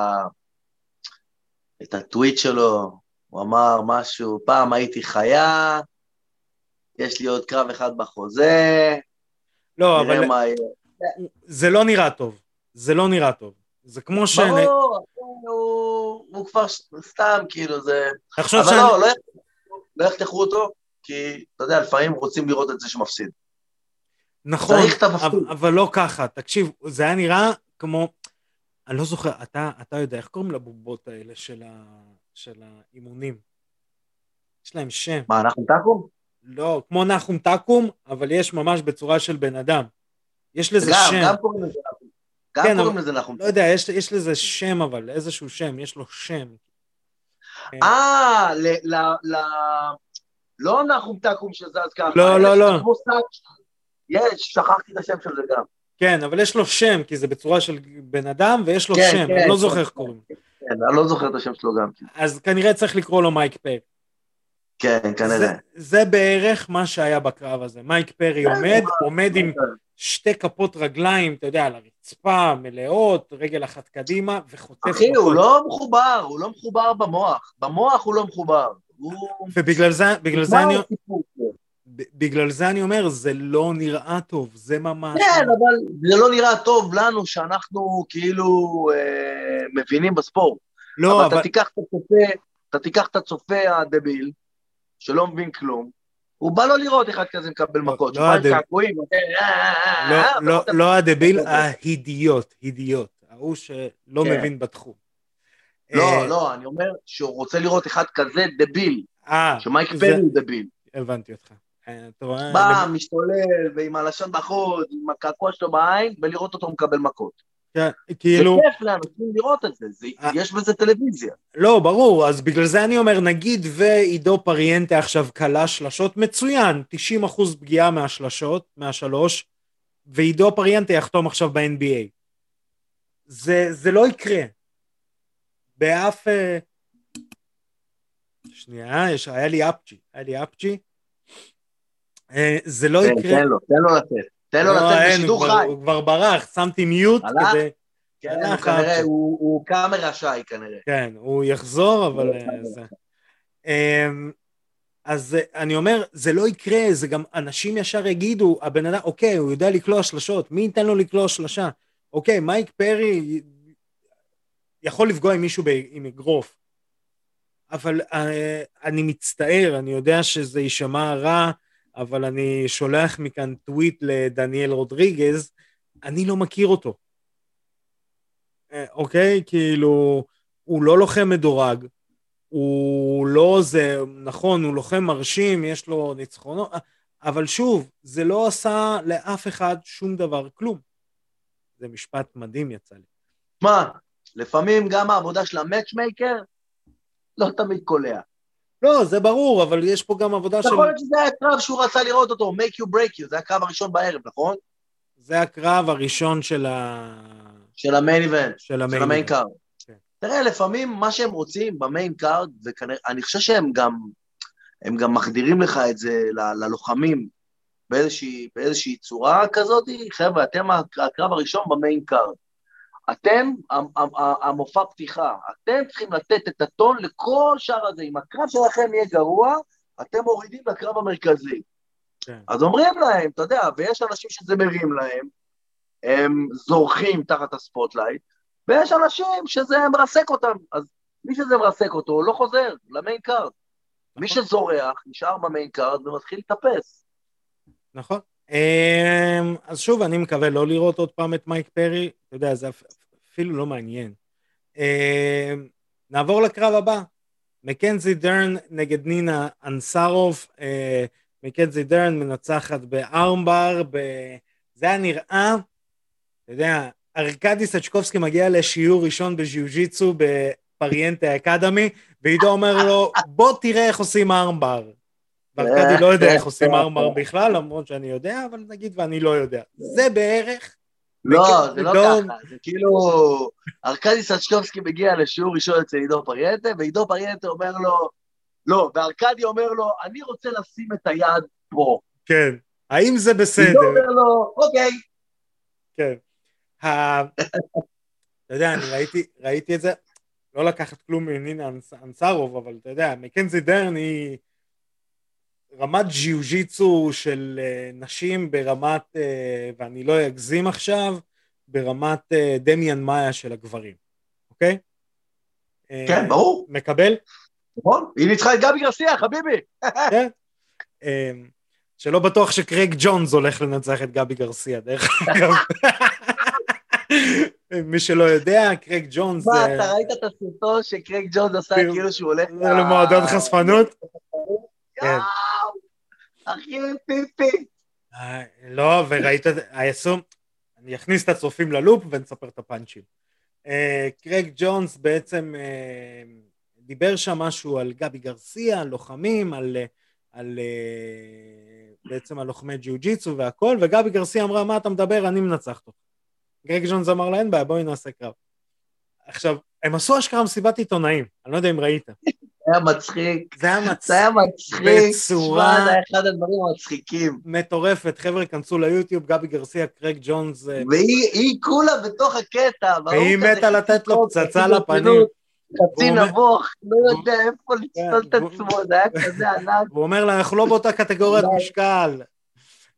Speaker 2: את הטוויט שלו, הוא אמר משהו, פעם הייתי חיה, יש לי עוד קרב אחד בחוזה,
Speaker 1: לא, אבל... מה... זה לא נראה טוב, זה לא נראה טוב. זה כמו ש...
Speaker 2: ברור, הוא, הוא כבר סתם, כאילו, זה... אבל שאני... לא, לא, לא יחתכו אותו, כי, אתה יודע, לפעמים רוצים לראות את זה שמפסיד.
Speaker 1: נכון, אבל, אבל לא ככה. תקשיב, זה היה נראה כמו... אני לא זוכר, אתה, אתה יודע, איך קוראים לבובות האלה של, ה, של האימונים? יש להם שם.
Speaker 2: מה, נחום תקום?
Speaker 1: לא, כמו נחום תקום, אבל יש ממש בצורה של בן אדם. יש לזה
Speaker 2: גם,
Speaker 1: שם.
Speaker 2: גם קוראים לזה. גם כן, קוראים לזה נחום.
Speaker 1: לא יודע, יש, יש לזה שם אבל, איזשהו שם, יש לו שם.
Speaker 2: אה, ל... ל, ל לא נחום תקום שזז ככה.
Speaker 1: לא, לא, לא.
Speaker 2: יש, שכחתי את השם של זה גם.
Speaker 1: כן, אבל יש לו שם, כי זה בצורה של בן אדם, ויש לו כן, שם, כן, אני לא זוכר איך קוראים.
Speaker 2: כן, אני לא זוכר את השם שלו גם. כן.
Speaker 1: אז כנראה צריך לקרוא לו מייק פרי.
Speaker 2: כן, כנראה.
Speaker 1: זה, זה בערך מה שהיה בקרב הזה. מייק פרי עומד, עומד עם שתי כפות רגליים, אתה יודע, על הרצפה, מלאות, רגל אחת קדימה, וחוטף...
Speaker 2: אחי, הוא לא מחובר, הוא לא מחובר במוח. במוח הוא לא מחובר.
Speaker 1: ובגלל זה, בגלל זה אני... בגלל זה אני אומר, זה לא נראה טוב, זה ממש...
Speaker 2: כן, לא... אבל זה לא נראה טוב לנו שאנחנו כאילו אה, מבינים בספורט. לא, אבל... אבל... אתה תיקח את הצופה, אתה תיקח את הצופה הדביל, שלא מבין כלום, הוא בא לו לראות אחד כזה מקבל לא, מכות, לא הדביל.
Speaker 1: לא, לא הדביל, ההידיוט, הידיוט, ההוא שלא כן. מבין בתחום.
Speaker 2: לא, אה, לא, אני אומר שהוא רוצה לראות אחד כזה דביל, אה, שמייק פרי הוא דביל.
Speaker 1: הבנתי אותך.
Speaker 2: אה, בא, משתולל, ועם הלשון בחוץ, עם הקעקוע שלו בעין, ולראות אותו מקבל מכות.
Speaker 1: כן, כאילו...
Speaker 2: זה כיף לאנשים לראות את זה, זה אה. יש בזה טלוויזיה.
Speaker 1: לא, ברור, אז בגלל זה אני אומר, נגיד ועידו פריאנטה עכשיו כלה שלשות, מצוין, 90 אחוז פגיעה מהשלשות, מהשלוש, ועידו פריאנטה יחתום עכשיו ב-NBA. זה, זה לא יקרה. באף... אה, שנייה, יש, היה לי אפצ'י, היה לי אפצ'י. אה, זה לא
Speaker 2: יקרה. תן לו, תן לו לצאת. תן לו לא, לצאת בשידור חי.
Speaker 1: הוא כבר ברח, שמתי מיוט כדי...
Speaker 2: כן, הוא כנראה, הוא קאמרה שי כנראה.
Speaker 1: כן, הוא יחזור, אבל אה. אמ, אז אני אומר, זה לא יקרה, זה גם אנשים ישר יגידו, הבן אדם, אוקיי, הוא יודע לקלוע שלשות, מי ייתן לו לקלוע שלושה? אוקיי, מייק פרי יכול לפגוע עם מישהו עם אגרוף, אבל אני מצטער, אני יודע שזה יישמע רע, אבל אני שולח מכאן טוויט לדניאל רודריגז, אני לא מכיר אותו. אה, אוקיי? כאילו, הוא לא לוחם מדורג, הוא לא זה, נכון, הוא לוחם מרשים, יש לו ניצחונות, אבל שוב, זה לא עשה לאף אחד שום דבר, כלום. זה משפט מדהים יצא לי.
Speaker 2: מה, לפעמים גם העבודה של המאצ'מייקר לא תמיד קולע.
Speaker 1: לא, זה ברור, אבל יש פה גם עבודה של...
Speaker 2: יכול להיות שזה היה קרב שהוא רצה לראות אותו, make you break you, זה הקרב הראשון בערב, נכון?
Speaker 1: זה הקרב הראשון של ה...
Speaker 2: של ה main event, של ה main card. כן. תראה, לפעמים מה שהם רוצים ב main card, וכנראה, אני חושב שהם גם, הם גם מחדירים לך את זה ל, ללוחמים באיזושהי, באיזושהי צורה כזאת, חבר'ה, אתם הקרב הראשון ב main card. אתם המופע פתיחה, אתם צריכים לתת את הטון לכל שאר הזה. אם הקרב שלכם יהיה גרוע, אתם מורידים לקרב המרכזי. כן. אז אומרים להם, אתה יודע, ויש אנשים שזה מרים להם, הם זורחים תחת ה spotlight, ויש אנשים שזה מרסק אותם. אז מי שזה מרסק אותו לא חוזר ל main card. מי נכון. שזורח נשאר ב main card ומתחיל לטפס.
Speaker 1: נכון. אמ, אז שוב, אני מקווה לא לראות עוד פעם את מייק פרי, אתה יודע, זה אפילו לא מעניין. אמ, נעבור לקרב הבא, מקנזי דרן נגד נינה אנסרוב, אה, מקנזי דרן מנצחת בארמבר, זה היה נראה, אתה יודע, ארקדי סצ'קובסקי מגיע לשיעור ראשון בז'יוג'יצו בפריאנטה אקדמי, ועידו אומר לו, בוא תראה איך עושים ארמבר. וארקדי לא יודע איך עושים ארמבר בכלל, למרות שאני יודע, אבל נגיד ואני לא יודע. זה בערך...
Speaker 2: לא, זה לא ככה, זה כאילו... ארקדי סצ'קובסקי מגיע לשיעור ראשון אצל עידו פריאנטה, ועידו פריאנטה אומר לו, לא, וארקדי אומר לו, אני רוצה לשים את היד פה.
Speaker 1: כן, האם זה בסדר?
Speaker 2: עידו אומר לו, אוקיי.
Speaker 1: כן. [LAUGHS] אתה יודע, אני ראיתי, ראיתי את זה, לא לקחת כלום מנינה אנסרוב, אבל אתה יודע, מקנזי דרן היא רמת ג'יוג'יצו של uh, נשים ברמת, uh, ואני לא אגזים עכשיו, ברמת uh, דמיאן מאיה של הגברים, אוקיי?
Speaker 2: כן, ברור.
Speaker 1: מקבל?
Speaker 2: נכון, היא ניצחה את גבי גרסיה, חביבי. כן.
Speaker 1: שלא בטוח שקרייג ג'ונס הולך לנצח את גבי גרסיה, דרך אגב. [LAUGHS] מי שלא יודע, קרייג ג'ונס...
Speaker 2: מה, אתה ראית את הסרטון שקרייג ג'ונס עשה כאילו שהוא הולך...
Speaker 1: למועדון חשפנות?
Speaker 2: כן. אחי פיפי.
Speaker 1: אה, לא, וראית, היישום, אני אכניס את הצופים ללופ ונספר את הפאנצ'ים. אה, קרייג ג'ונס בעצם אה, דיבר שם משהו על גבי גרסיה, על לוחמים, על, על בעצם על לוחמי ג'יוג'יצו והכל, וגבי גרסיה אמרה, מה אתה מדבר, אני מנצחת אותך. גרג ג'ונס אמר לה, אין בעיה, בואי נעשה קרב. עכשיו, הם עשו אשכרה מסיבת עיתונאים, אני לא יודע אם ראית.
Speaker 2: היה מצחיק.
Speaker 1: זה היה מצחיק.
Speaker 2: זה היה מצחיק. בצורה... זה היה אחד הדברים המצחיקים.
Speaker 1: מטורפת, חבר'ה, כנסו ליוטיוב, גבי גרסיה, קרייג ג'ונס.
Speaker 2: אה, והיא כולה בתוך הקטע.
Speaker 1: והיא מתה לתת לו פצצה לפנים.
Speaker 2: חצי נבוך, לא יודע איפה לצטול את עצמו, זה היה כזה ענק.
Speaker 1: הוא אומר לה, אנחנו לא באותה קטגוריית [LAUGHS] משקל.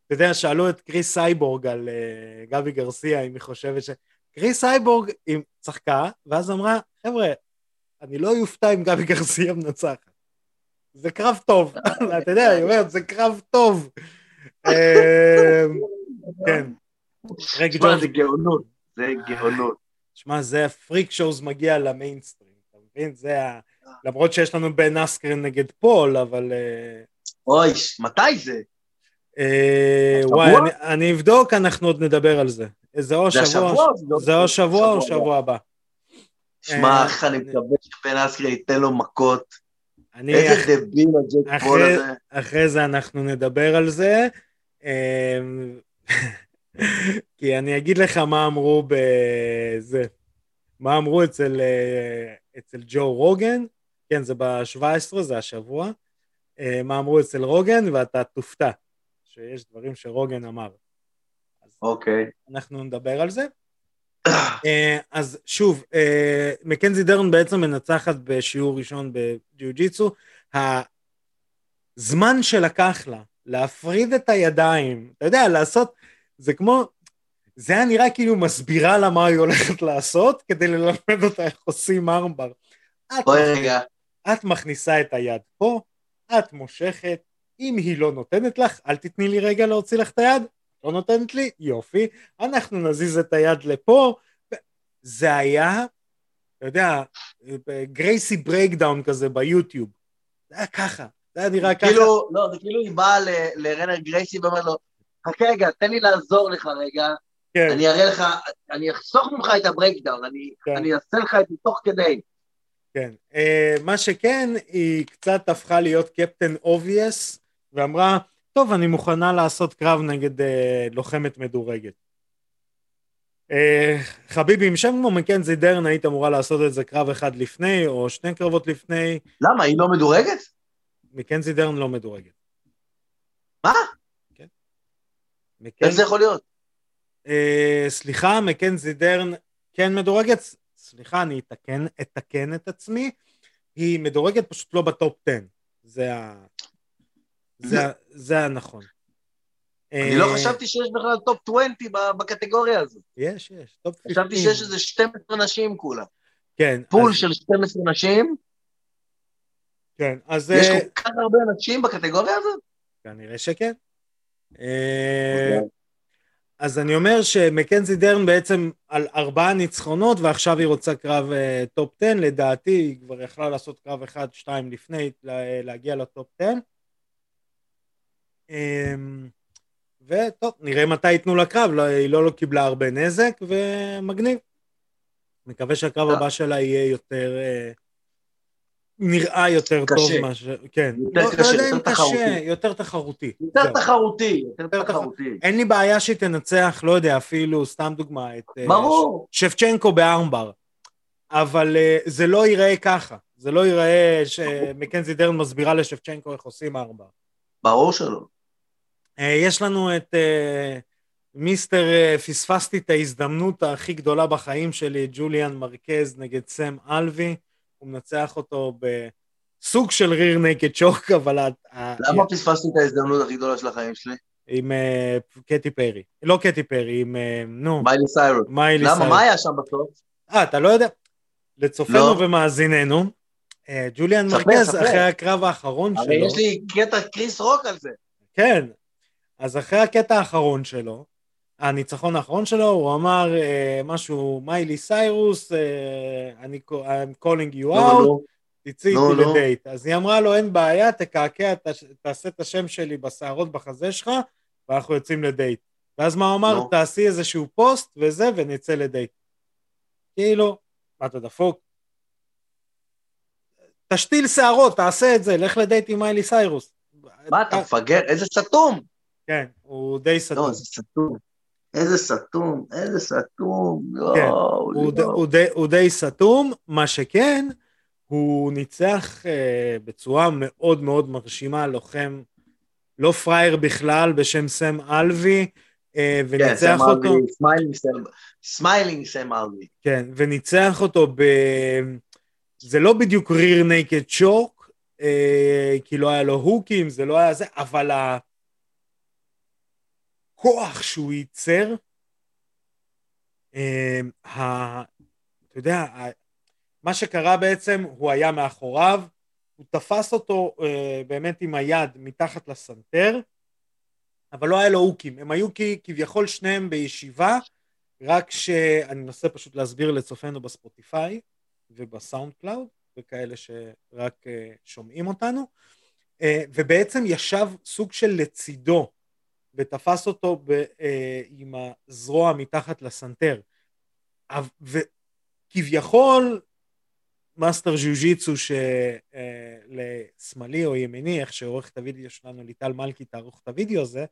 Speaker 1: אתה יודע, שאלו את קריס סייבורג על uh, גבי גרסיה, אם היא חושבת ש... קריס סייבורג היא צחקה, ואז אמרה, חבר'ה, אני לא יופתע אם גבי גרסיה מנצחת. זה קרב טוב, [LAUGHS] אתה יודע, היא אומרת, זה קרב טוב. [LAUGHS] אמ, כן.
Speaker 2: שמע, זה גאונות, זה גאונות.
Speaker 1: שמע, זה הפריק שואוז מגיע למיינסטרים, אתה מבין? זה ה... למרות שיש לנו בן אסקרן נגד פול, אבל... אה,
Speaker 2: אוי, מתי זה?
Speaker 1: אה, וואי, אני אבדוק, אנחנו עוד נדבר על זה. זה או שבוע, זה או שבוע או שבוע הבא.
Speaker 2: שמע, אה, איך אני מקווה שבן אסקרי ייתן לו מכות. איזה דביל הג'ק פול הזה.
Speaker 1: אחרי זה אנחנו נדבר על זה. אה, [LAUGHS] כי אני אגיד לך מה אמרו בזה. מה אמרו אצל, אצל ג'ו רוגן, כן, זה ב-17, זה השבוע. מה אמרו אצל רוגן, ואתה תופתע. שיש דברים שרוגן אמר.
Speaker 2: אוקיי.
Speaker 1: Okay. אנחנו נדבר על זה. אה, אז שוב, אה, מקנזי דרן בעצם מנצחת בשיעור ראשון בג'יוג'יצו. הזמן שלקח לה להפריד את הידיים, אתה יודע, לעשות, זה כמו, זה היה נראה כאילו מסבירה לה מה היא הולכת לעשות כדי ללמד אותה איך עושים ארמבר.
Speaker 2: בואי רגע.
Speaker 1: את מכניסה את היד פה, את מושכת, אם היא לא נותנת לך, אל תתני לי רגע להוציא לך את היד, לא נותנת לי, יופי, אנחנו נזיז את היד לפה. זה היה, אתה יודע, גרייסי breakdown כזה ביוטיוב. זה היה ככה, זה היה נראה ככה.
Speaker 2: כאילו, לא, זה כאילו היא באה לרנר גרייסי ואומרת לו, חכה רגע, תן לי לעזור לך רגע. כן. אני אראה לך, אני אחסוך ממך את ה breakdown, אני, כן. אני אעשה לך את זה תוך כדי.
Speaker 1: כן. Uh, מה שכן, היא קצת הפכה להיות Captain Obvious, ואמרה, טוב, אני מוכנה לעשות קרב נגד אה, לוחמת מדורגת. אה, חביבי, עם שם כמו מקנזי דרן היית אמורה לעשות את זה קרב אחד לפני, או שני קרבות לפני.
Speaker 2: למה, היא לא מדורגת?
Speaker 1: מקנזי דרן לא מדורגת.
Speaker 2: מה?
Speaker 1: כן. מקנ...
Speaker 2: איך זה יכול להיות?
Speaker 1: אה, סליחה, מקנזי דרן כן מדורגת, סליחה, אני אתקן, אתקן את עצמי, היא מדורגת פשוט לא ב top 10. זה ה... זה, ה... זה הנכון.
Speaker 2: אני לא
Speaker 1: אה,
Speaker 2: חשבתי שיש בכלל top 20 ב- בקטגוריה הזאת.
Speaker 1: יש, יש, top 15.
Speaker 2: חשבתי שיש איזה 12 נשים כולה.
Speaker 1: כן, pool
Speaker 2: של 12 נשים,
Speaker 1: כן, אז
Speaker 2: יש
Speaker 1: אה,
Speaker 2: כל כך הרבה נשים בקטגוריה הזאת?
Speaker 1: כנראה שכן. אה, אז אני אומר שמקנזי דרן בעצם על ארבעה ניצחונות ועכשיו היא רוצה קרב top 10, לדעתי היא כבר יכלה לעשות קרב אחד, שתיים לפני לה- להגיע ל top 10. אמ, וטוב, נראה מתי ייתנו לה קרב, לא, היא לא, לא קיבלה הרבה נזק ומגניב. מקווה שהקרב
Speaker 2: טוב.
Speaker 1: הבא שלה יהיה יותר... אה, נראה יותר
Speaker 2: קשה.
Speaker 1: טוב מה ש... כן.
Speaker 2: יותר
Speaker 1: לא,
Speaker 2: קשה,
Speaker 1: לא יודע
Speaker 2: יותר
Speaker 1: אם קשה,
Speaker 2: תחרותי.
Speaker 1: יותר תחרותי.
Speaker 2: יותר
Speaker 1: זהו.
Speaker 2: תחרותי, יותר תחרותי.
Speaker 1: אין לי בעיה שהיא תנצח, לא יודע, אפילו, סתם דוגמה, את אה,
Speaker 2: ברור.
Speaker 1: ש- שפצ'נקו בארמבר. אבל אה, זה לא ייראה ככה. זה לא ייראה שמקנזי דרן מסבירה לשפצ'נקו איך עושים ארמבר.
Speaker 2: ברור שלא.
Speaker 1: אה, יש לנו את אה, מיסטר, אה, פספסתי את ההזדמנות הכי גדולה בחיים שלי, ג'וליאן מרקז נגד סם אלוי. הוא מנצח אותו בסוג של rear naked choke, [LAUGHS] אבל...
Speaker 2: למה פספסתי את ההזדמנות הכי גדולה של החיים שלי?
Speaker 1: עם קטי פרי. לא קטי פרי, עם... נו,
Speaker 2: מיילי סיירוס.
Speaker 1: מיילי
Speaker 2: למה?
Speaker 1: סיירוס.
Speaker 2: מה היה שם בסוף?
Speaker 1: אה, אתה לא יודע? לצופינו
Speaker 2: לא.
Speaker 1: ומאזיננו, ג'וליאן מרקז. אחרי הקרב האחרון
Speaker 2: הרי
Speaker 1: שלו,
Speaker 2: יש לי קטע קריס רוק על זה.
Speaker 1: כן, אז אחרי הקטע האחרון שלו, הניצחון האחרון שלו, הוא אמר אה, משהו, מיילי סיירוס, אה, אני, I'm calling you
Speaker 2: נו,
Speaker 1: out,
Speaker 2: נו.
Speaker 1: תצאי
Speaker 2: נו,
Speaker 1: איתי. לדייט. אז היא אמרה לו, אין בעיה, תקעקע, תעשה את השם שלי בשערות בחזה שלך, ואנחנו יוצאים לדייט. ואז מה הוא אמר? תעשי איזשהו פוסט וזה, ונצא לדייט. כאילו, מה אתה דפוק? תשתיל שערות, תעשה את זה, לך לדייט עם מיילי סיירוס.
Speaker 2: מה, אתה מפגר? איזה סתום.
Speaker 1: כן, הוא די סתום.
Speaker 2: לא, איזה סתום. איזה סתום, איזה סתום.
Speaker 1: כן,
Speaker 2: יואו,
Speaker 1: הוא, ד. הוא, די, הוא די סתום, מה שכן, הוא ניצח אה, בצורה מאוד מאוד מרשימה, לוחם לא פראייר בכלל בשם סם אלווי, אה,
Speaker 2: כן,
Speaker 1: וניצח
Speaker 2: סם
Speaker 1: אותו,
Speaker 2: סמיילינג סם- סמיילינג סם ארווי.
Speaker 1: כן, וניצח אותו ב... זה לא בדיוק rear naked choke, אה, כי לא היה לו hookים, זה לא היה זה, אבל הכוח שהוא ייצר, אה, ה... אתה יודע, ה... מה שקרה בעצם, הוא היה מאחוריו, הוא תפס אותו אה, באמת עם היד מתחת לסנטר, אבל לא היה לו hookים, הם היו כ- כביכול שניהם בישיבה, רק שאני מנסה פשוט להסביר לצופינו בספוטיפיי ובסאונד קלאוד, וכאלה שרק אה, שומעים אותנו, אה, ובעצם ישב סוג של לצידו, ותפס אותו ב, אה, עם הזרוע מתחת לסנטר. וכביכול, מאסטר ג'יוג'יצו שלשמאלי או ימיני, איך שתערוך את הוידאו שלנו, ליטל מלכי תערוך את הוידאו הזה,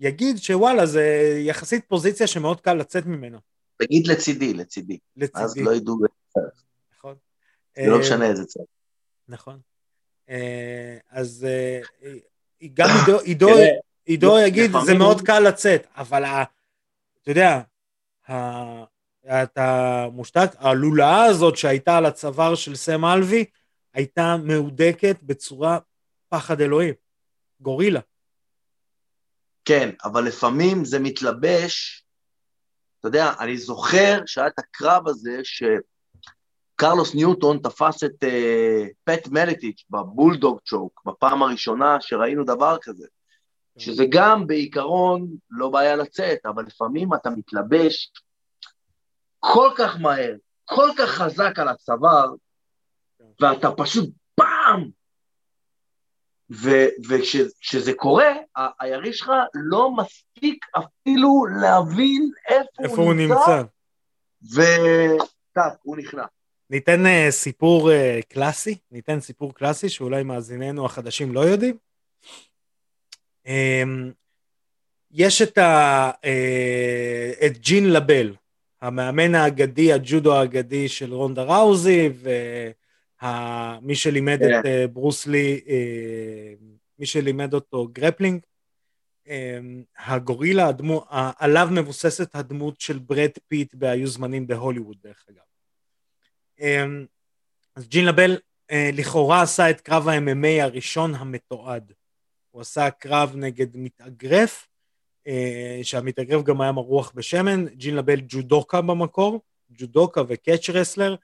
Speaker 1: יגיד שוואלה, זה יחסית פוזיציה שמאוד קל לצאת ממנה.
Speaker 2: תגיד לצידי, לצידי. אז
Speaker 1: לצידי.
Speaker 2: לא ידעו,
Speaker 1: נכון.
Speaker 2: זה לא
Speaker 1: אה,
Speaker 2: משנה איזה צד.
Speaker 1: נכון. אה, אז אה, גם עידו, עידו,
Speaker 2: לפ-
Speaker 1: יגיד, זה מאוד קל לצאת, אבל אתה יודע, אתה מושתק, הלולאה הזאת שהייתה על הצוואר של סם אלוי, הייתה מהודקת בצורה פחד אלוהים. גורילה.
Speaker 2: כן, אבל לפעמים זה מתלבש, אתה יודע, אני זוכר שהיה את הקרב הזה שקרלוס ניוטון תפס את uh, פט מלטיץ' בבולדוג צ'וק, בפעם הראשונה שראינו דבר כזה, שזה גם בעיקרון לא בעיה לצאת, אבל לפעמים אתה מתלבש כל כך מהר, כל כך חזק על הצוואר, ואתה פשוט פעם! וכשזה קורה, ה- היריב שלך לא מספיק אפילו להבין איפה,
Speaker 1: איפה הוא נמצא?
Speaker 2: וטאק, הוא נכנע.
Speaker 1: ניתן אה, סיפור אה, קלאסי, ניתן סיפור קלאסי שאולי מאזיננו החדשים לא יודעים. אמ, יש את, ה, אה, את ג'ין לבל, המאמן האגדי, הג'ודו האגדי של רונדה ראוזי, ומי שלימד
Speaker 2: כן.
Speaker 1: את אה, ברוס לי, אה, מי שלימד אותו grappling. הגורילה, הדמות, עליו מבוססת הדמות של ברד פיט ב"היו זמנים בהוליווד", דרך אגב. אז ג'ין לבל לכאורה עשה את קרב ה-MMA הראשון המתועד. הוא עשה קרב נגד מתאגרף, שהמתאגרף גם היה מרוח בשמן, ג'ין לבל ג'ודוקה במקור, ג'ודוקה ו catch wrestler,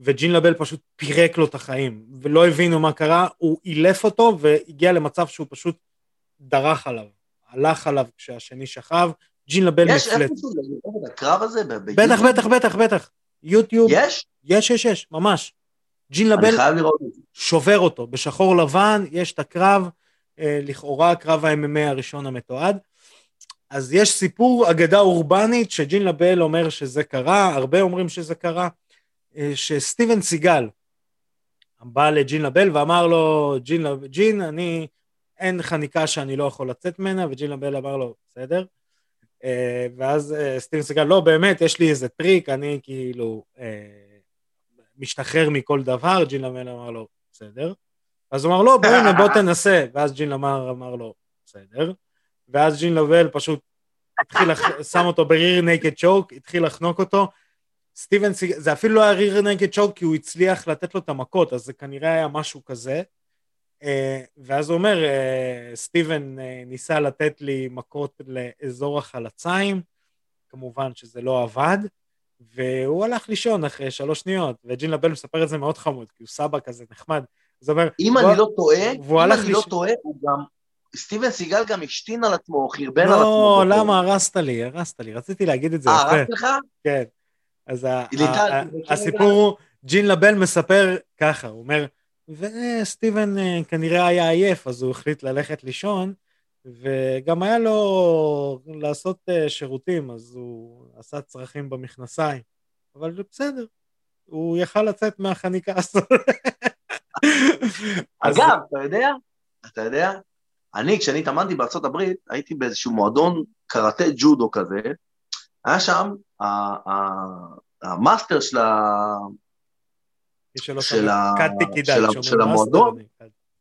Speaker 1: וג'ין לבל פשוט פירק לו את החיים, ולא הבינו מה קרה, הוא אילף אותו והגיע למצב שהוא פשוט דרך עליו, הלך עליו כשהשני שכב, ג'ין לבל
Speaker 2: מפלט. יש איפה זה, הקרב הזה?
Speaker 1: בטח, בטח, בטח, בטח. יוטיוב.
Speaker 2: יש?
Speaker 1: יש, יש, יש, ממש. ג'ין לבל שובר אותו, בשחור לבן, יש את הקרב, אה, לכאורה קרב ה-MMA הראשון המתועד. אז יש סיפור, אגדה אורבנית, שג'ין לבל אומר שזה קרה, הרבה אומרים שזה קרה. אה, שסטיבן סיגל בא לג'ין לבל ואמר לו, ג'ין, ג'ין, אני, אין חניקה שאני לא יכול לצאת ממנה, וג'ין לבל אמר לו, בסדר. אה, ואז אה, סטיבן סיגל, לא, באמת, יש לי איזה טריק, אני כאילו משתחרר מכל דבר, ג'ין לבל אמר לו, בסדר. אז הוא אמר, לא, בוא הנה, בוא תנסה. ואז ג'ין לבל אמר לו, בסדר. ואז ג'ין לבל פשוט התחיל, שם אותו ב rear naked choke, התחיל לחנוק אותו, סטיבן סיגל, זה אפילו לא היה ריר נגד צ'וק כי הוא הצליח לתת לו את המכות, אז זה כנראה היה משהו כזה. אה, ואז הוא אומר, אה, סטיבן אה, ניסה לתת לי מכות לאזור החלציים, כמובן שזה לא עבד, והוא הלך לישון אחרי שלוש שניות, וג'ין לבל מספר את זה מאוד חמוד, כי הוא סבא כזה נחמד.
Speaker 2: זאת אומרת... אם אני לא טועה, אם אני לא טועה, הוא גם... סטיבן סיגל גם השתין על עצמו, חרבן על עצמו.
Speaker 1: לא, למה הרסת לי, הרסת לי, רציתי להגיד את זה.
Speaker 2: אה, הרסת לך?
Speaker 1: כן. אז הסיפור הוא, ג'ין לבל מספר ככה, הוא אומר, וסטיבן אה, כנראה היה עייף, אז הוא החליט ללכת לישון, וגם היה לו לעשות אה, שירותים, אז הוא עשה צרכים במכנסיים. אבל בסדר, הוא יכל לצאת מהחניקה הזאת. [LAUGHS] [LAUGHS]
Speaker 2: אגב, אתה יודע, אתה יודע, אני, כשאני התאמנתי בארצות הברית, הייתי באיזשהו מועדון קראטה ג'ודו כזה, היה שם, המאסטר של של המועדון,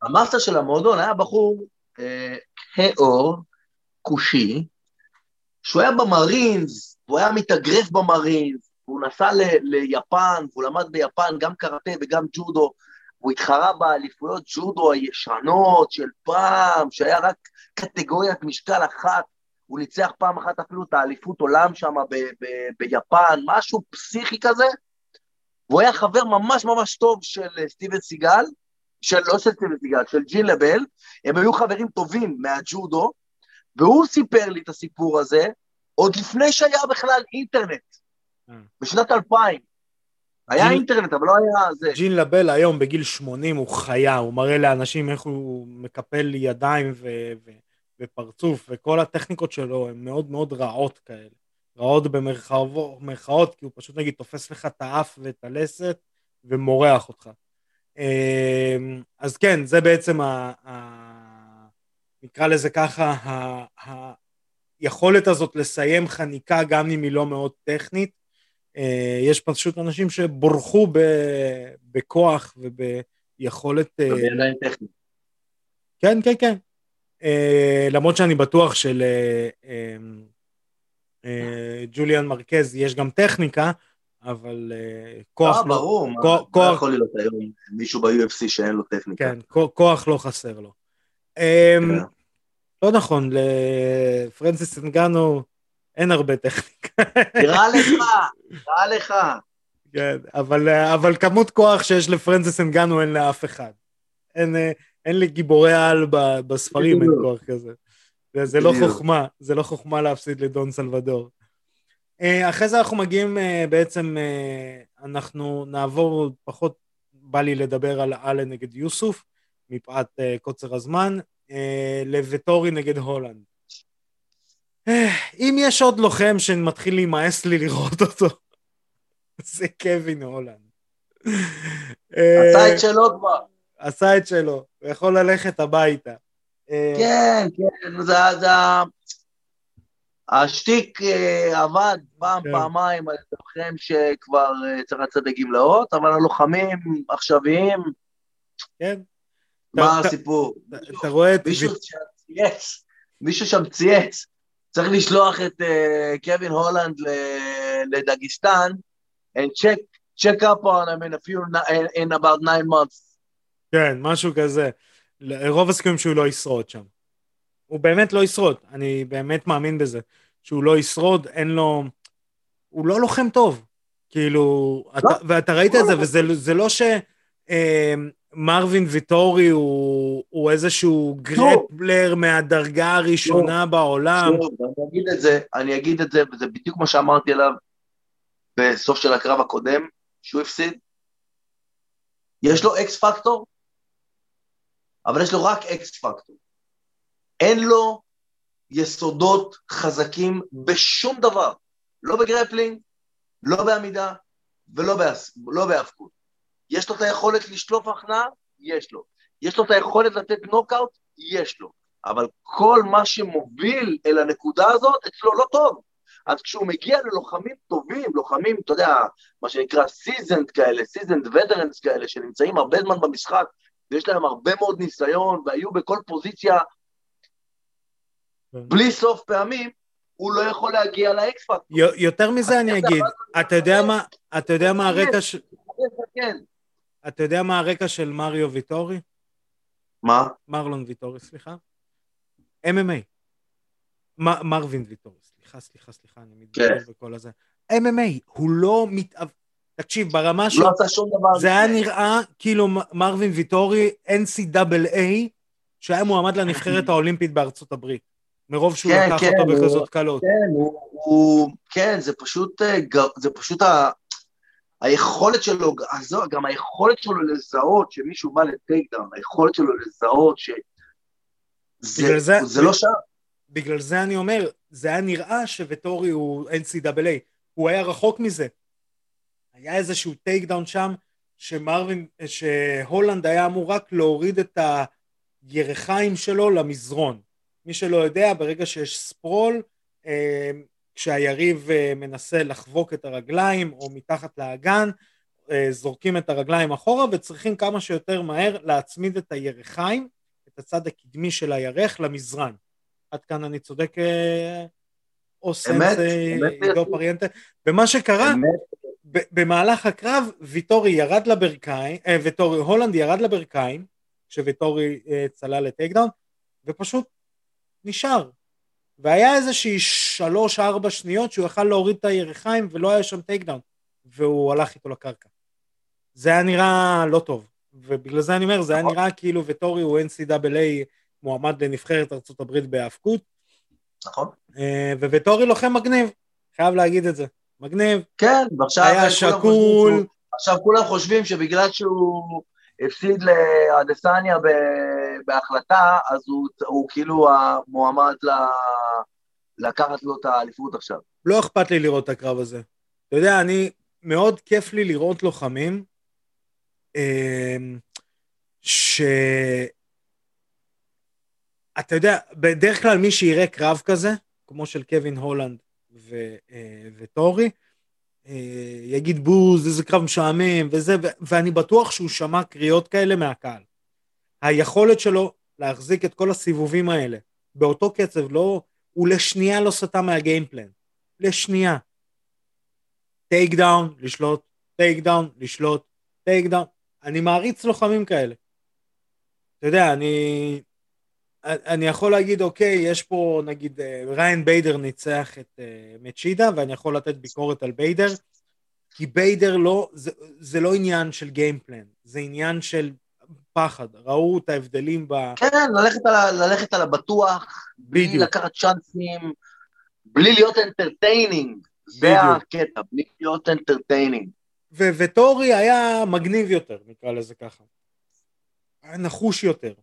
Speaker 2: המאסטר של המועדון היה בחור אה, כושי, שהוא היה במרינס, הוא היה מתאגרף במרינס, הוא נסע ליפן, והוא למד ביפן גם קראטה וגם ג'ודו, הוא התחרה באליפויות ג'ודו הישנות של פעם, שהיה רק קטגוריית משקל אחת, הוא ניצח פעם אחת אפילו את האליפות עולם שם ביפן, משהו פסיכי כזה, והוא היה חבר ממש ממש טוב של סטיבן סיגל, של, לא של סטיבן סיגל, של ג'ין לבל, הם היו חברים טובים מהג'ודו, והוא סיפר לי את הסיפור הזה עוד לפני שהיה בכלל אינטרנט, אה. בשנת 2000. היה ג'ין, אינטרנט, אבל לא היה זה.
Speaker 1: ג'ין לבל היום בגיל 80 הוא חיה, הוא מראה לאנשים איך הוא מקפל ידיים ו... ו... ופרצוף, וכל הטכניקות שלו הן מאוד מאוד רעות כאלה. רעות במרכאות, כי הוא פשוט נגיד תופס לך את האף ואת הלסת ומורח אותך. אמ, אז כן, זה בעצם, ה, ה, נקרא לזה ככה, ה, היכולת הזאת לסיים חניקה גם אם היא לא מאוד טכנית. אה, יש פשוט אנשים שבורחו ב, בכוח וביכולת...
Speaker 2: אה, ובידיים טכנית.
Speaker 1: כן, כן, כן. Uh, למרות שאני בטוח של ג'וליאן uh, uh, מרקז יש גם טכניקה, אבל uh, כוח
Speaker 2: לא... ברור, כוח, מה, כוח... יכול להיות היום מישהו ב-UFC שאין לו טכניקה.
Speaker 1: כן, כוח לא חסר לו. Um, כן. לא נכון, לפרנסיס אנגנו אין הרבה טכניקה.
Speaker 2: נראה לך, נראה לך.
Speaker 1: כן, אבל, אבל כמות כוח שיש לפרנסיס אנגנו אין לאף אחד. אין, אין לי גיבורי על בספרים, אין כוח כזה. זה לא חוכמה, זה לא חוכמה להפסיד לדון סלבדור. אה, אחרי זה אנחנו מגיעים אה, בעצם, אה, אנחנו נעבור, פחות בא לי לדבר על אלה נגד יוסוף, מפאת קוצר הזמן, לווטורי נגד הולנד. אם יש עוד לוחם שמתחיל להימאס לי לראות אותו, [LAUGHS] זה קווין הולנד.
Speaker 2: עשה את שלו כבר.
Speaker 1: עשה את שלו, הוא יכול ללכת הביתה.
Speaker 2: כן, כן, זה, זה, השטיק אה, עבד פעם, כן. פעמיים על לוחם שכבר אה, צריך לצאת לגמלאות, אבל הלוחמים עכשוויים,
Speaker 1: כן.
Speaker 2: מה הסיפור?
Speaker 1: אתה רואה את...
Speaker 2: מישהו שצייץ, מישהו שם צייץ, צריך לשלוח את uh, קווין הולנד לדגיסטן, and check, check up on him in, a few, in about nine months.
Speaker 1: כן, משהו כזה. רוב הסיכויים שהוא לא ישרוד שם. הוא באמת לא ישרוד, אני באמת מאמין בזה. שהוא לא ישרוד, אין לו... הוא לא לוחם טוב. כאילו, לא. אתה, ואתה ראית את זה, לא. וזה לא ש... אה, מרווין ויטורי הוא, הוא איזשהו גרפלר מהדרגה הראשונה בעולם.
Speaker 2: אני אגיד את זה, אני אגיד את זה, וזה בדיוק מה שאמרתי עליו בסוף של הקרב הקודם, שהוא הפסיד. יש לו אקס פקטור, אבל יש לו רק אקס פקטור. אין לו יסודות חזקים בשום דבר, לא ב grappling, לא בעמידה ולא לא בהאבקות. יש לו את היכולת לשלוף הכנעה? יש לו. יש לו את היכולת לתת נוקאוט? יש לו. אבל כל מה שמוביל אל הנקודה הזאת, אצלו לא טוב. אז כשהוא מגיע ללוחמים טובים, לוחמים, אתה יודע, מה שנקרא seasoned כאלה, seasoned veterans כאלה, שנמצאים הרבה זמן במשחק, ויש להם הרבה מאוד ניסיון, והיו בכל פוזיציה כן. בלי סוף פעמים, הוא לא יכול להגיע לאקספקט.
Speaker 1: יותר מזה אני אגיד, אתה יודע מה, אתה יודע מה הרקע של... כן. אתה יודע מה הרקע של מריו ויטורי?
Speaker 2: מה?
Speaker 1: מרלון ויטורי, סליחה. MMA. מרווין ויטורי, סליחה, סליחה, סליחה, אני מתגבר כן. בכל הזה. MMA, הוא לא מתאב... תקשיב, ברמה
Speaker 2: שלו... לא עשה שום דבר.
Speaker 1: זה היה נראה כאילו מרווין ויטורי, NCAA, שהיה מועמד לנבחרת האולימפית בארצות הברית. מרוב שהוא כן, לקח כן, אותו בכזאת קלות.
Speaker 2: כן, הוא, הוא, כן, זה פשוט, אה, זה פשוט ה, היכולת שלו, עזוב, גם היכולת שלו לזהות שמישהו בא לטייק דאון, היכולת שלו לזהות ש... זה, זה, זה לא שם.
Speaker 1: בגלל זה אני אומר, זה היה נראה שווטורי הוא NCAA, הוא היה רחוק מזה. היה איזשהו takedown שם, שמרווין, שהולנד היה אמור רק להוריד את הירכיים שלו למזרון. מי שלא יודע, ברגע שיש sprawl, אה, כשהיריב אה, מנסה לחבוק את הרגליים או מתחת לאגן, אה, זורקים את הרגליים אחורה וצריכים כמה שיותר מהר להצמיד את הירכיים, את הצד הקדמי של הירך למזרן. עד כאן אני צודק או סנסיי עידו פריאנטה. ומה שקרה, במהלך הקרב ויטורי ירד לברכיים, ויטורי, הולנד ירד לברכיים, כשוויטורי צלל את takedown, ופשוט נשאר. והיה איזושהי שלוש-ארבע שניות שהוא יכל להוריד את הירכיים ולא היה שם takedown, והוא הלך איתו לקרקע. זה היה נראה לא טוב, ובגלל זה אני אומר, זה היה נכון. נראה כאילו ויטורי הוא NCAA מועמד לנבחרת ארה"ב בהאבקות.
Speaker 2: נכון.
Speaker 1: אה, ווטורי לוחם מגניב, חייב להגיד את זה. מגניב.
Speaker 2: כן, ועכשיו...
Speaker 1: היה שקול.
Speaker 2: עכשיו כולם חושבים שבגלל שהוא הפסיד לאדסניה בהחלטה, אז הוא, הוא כאילו המועמד ל... לקחת לו את האליפות עכשיו.
Speaker 1: לא אכפת לי לראות את הקרב הזה. אתה יודע, אני, מאוד כיף לי לראות לוחמים אמ, ש... אתה יודע, בדרך כלל מי שיראה קרב כזה, כמו של קווין הולנד ו... אה, וטורי, אה, יגיד בוז, איזה קרב משעמם וזה, ואני בטוח שהוא שמע קריאות כאלה מהקהל. היכולת שלו להחזיק את כל הסיבובים האלה באותו קצב, לא, הוא לשנייה לא סטה מהגיימפלן. לשנייה. takedown, לשלוט, takedown, לשלוט, takedown. אני מעריץ לוחמים כאלה. אתה יודע, אני... אני יכול להגיד, אוקיי, יש פה, נגיד, אה, ריאן ביידר ניצח את uh, מצ'ידה, ואני יכול לתת ביקורת על ביידר, כי ביידר לא, זה, זה לא עניין של game plan, זה עניין של פחד, ראו את ההבדלים ב...
Speaker 2: כן, ללכת על, ללכת על הבטוח, בלי בדיוק. לקחת צ'אנסים, בלי להיות entertaining, זה הקטע, בלי להיות entertaining.
Speaker 1: ויטורי היה מגניב יותר, נקרא לזה ככה. היה נחוש יותר.